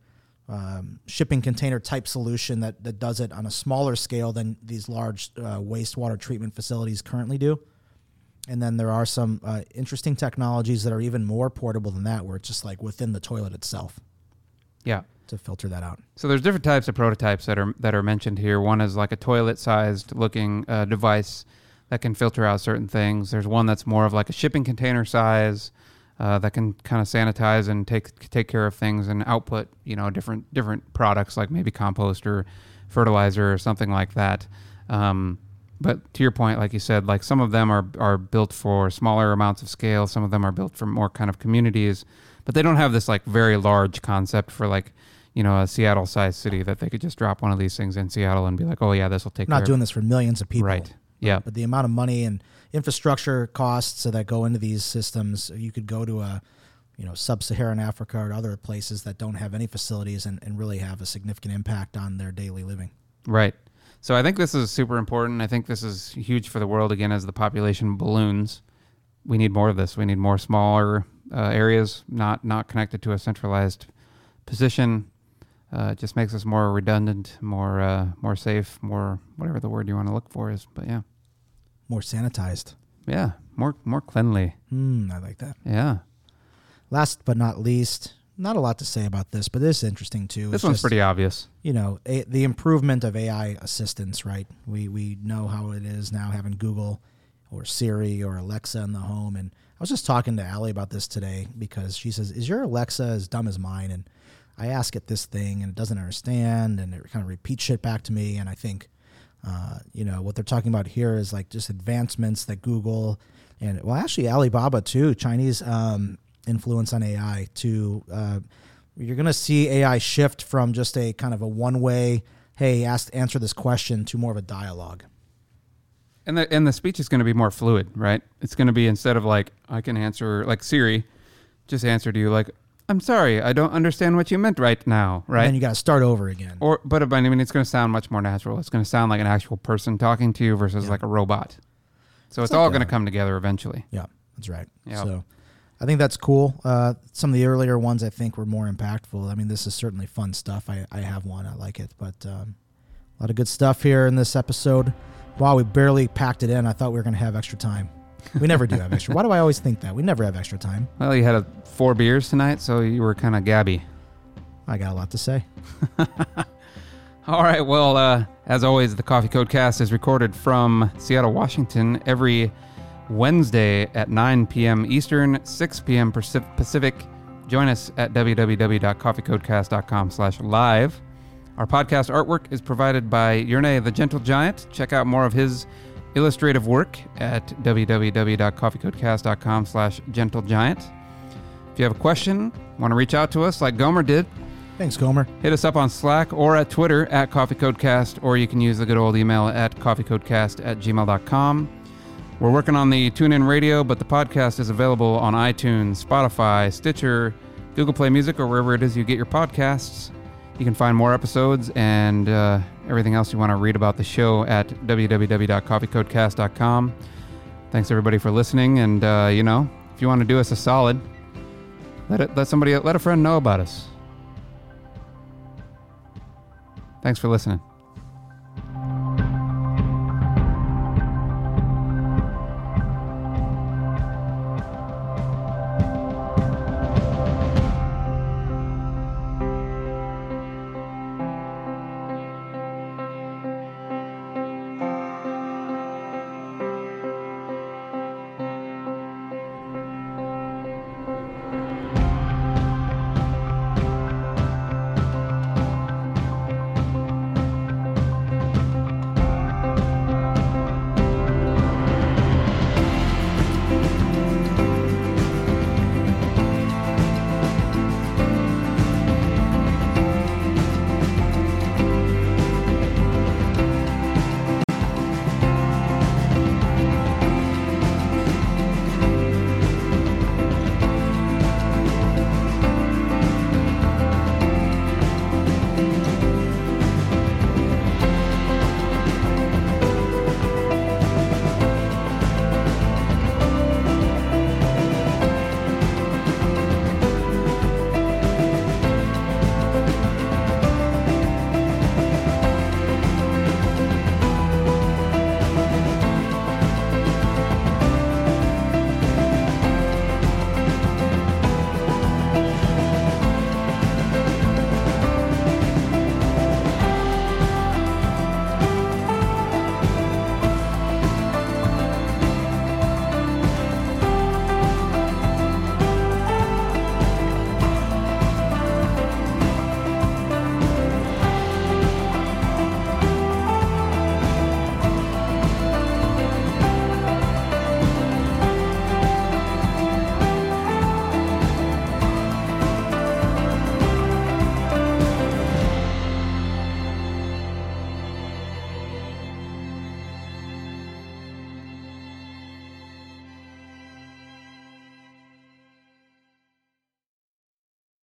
S2: um, shipping container type solution that, that does it on a smaller scale than these large uh, wastewater treatment facilities currently do. And then there are some uh, interesting technologies that are even more portable than that, where it's just like within the toilet itself
S1: Yeah.
S2: To filter that out.
S1: So there's different types of prototypes that are that are mentioned here. One is like a toilet-sized looking uh, device that can filter out certain things. There's one that's more of like a shipping container size uh, that can kind of sanitize and take take care of things and output you know different different products like maybe compost or fertilizer or something like that. Um, but to your point, like you said, like some of them are are built for smaller amounts of scale. Some of them are built for more kind of communities, but they don't have this like very large concept for like you know a Seattle sized city that they could just drop one of these things in Seattle and be like, oh yeah, this will take
S2: not
S1: care
S2: doing this for millions of
S1: of
S2: people.
S1: right. Yeah,
S2: But the amount of money and infrastructure costs that go into these systems, you could go to a, you know, sub-Saharan Africa or other places that don't have any facilities and, and really have a significant impact on their daily living.
S1: Right. So I think this is super important. I think this is huge for the world again as the population balloons. We need more of this. We need more smaller uh, areas, not not connected to a centralized position. Uh, it just makes us more redundant, more uh, more safe, more whatever the word you want to look for is. But yeah,
S2: More sanitized.
S1: yeah, more more cleanly.
S2: Hmm, I like that.
S1: Yeah,
S2: Last but not least, not a lot to say about this, but this is interesting too.
S1: this
S2: It's
S1: one's
S2: just,
S1: pretty obvious.
S2: you know, a, the improvement of AI assistants, right? We we know how it is now having Google or Siri or Alexa in the home. And I was just talking to Allie about this today because she says, "Is your Alexa as dumb as mine?" And I ask it this thing and it doesn't understand, and it kind of repeats shit back to me. And I think, uh, you know, what they're talking about here is like just advancements that Google and well, actually Alibaba too, Chinese um, influence on AI to. Uh, you're going to see AI shift from just a kind of a one way, hey, ask, answer this question to more of a dialogue.
S1: And the and the speech is going to be more fluid, right? It's going to be instead of like I can answer like Siri, just answer to you like I'm sorry, I don't understand what you meant right now,
S2: And
S1: right?
S2: then you got to start over again.
S1: or but I mean it's going to sound much more natural. It's going to sound like an actual person talking to you versus
S2: Yeah.
S1: like a robot. So it's,
S2: like
S1: all going to come together eventually.
S2: yeah, that's right.
S1: Yeah.
S2: So I think that's cool. Uh, some of the earlier ones I think were more impactful. I mean, this is certainly fun stuff. I, I have one, I like it. But um, a lot of good stuff here in this episode. Wow, we barely packed it in. I thought we were going to have extra time. We never do have extra. Why do I always think that? We never have extra time.
S1: Well, you had a, four beers tonight, so you were kind of gabby.
S2: I got a lot to say. <laughs>
S1: All right. Well, uh, as always, the Coffee Code Cast is recorded from Seattle, Washington, every Wednesday at 9 p.m. Eastern, 6 p.m. Pacific. Join us at www.coffeecodecast.com/live. Our podcast artwork is provided by Yerne the Gentle Giant. Check out more of his illustrative work at www.coffeecodecast.com slash gentlegiant. If you have a question, want to reach out to us like Gomer did,
S2: Thanks, Gomer.
S1: Hit us up on Slack or at Twitter at CoffeeCodecast, or you can use the good old email at coffeecodecast at gmail.com. We're working on the TuneIn Radio, but the podcast is available on iTunes, Spotify, Stitcher, Google Play Music, or wherever it is you get your podcasts. You can find more episodes and uh, everything else you want to read about the show at www.coffeecodecast.com. Thanks everybody for listening, and uh, you know, if you want to do us a solid, let it, let somebody let a friend know about us. Thanks for listening.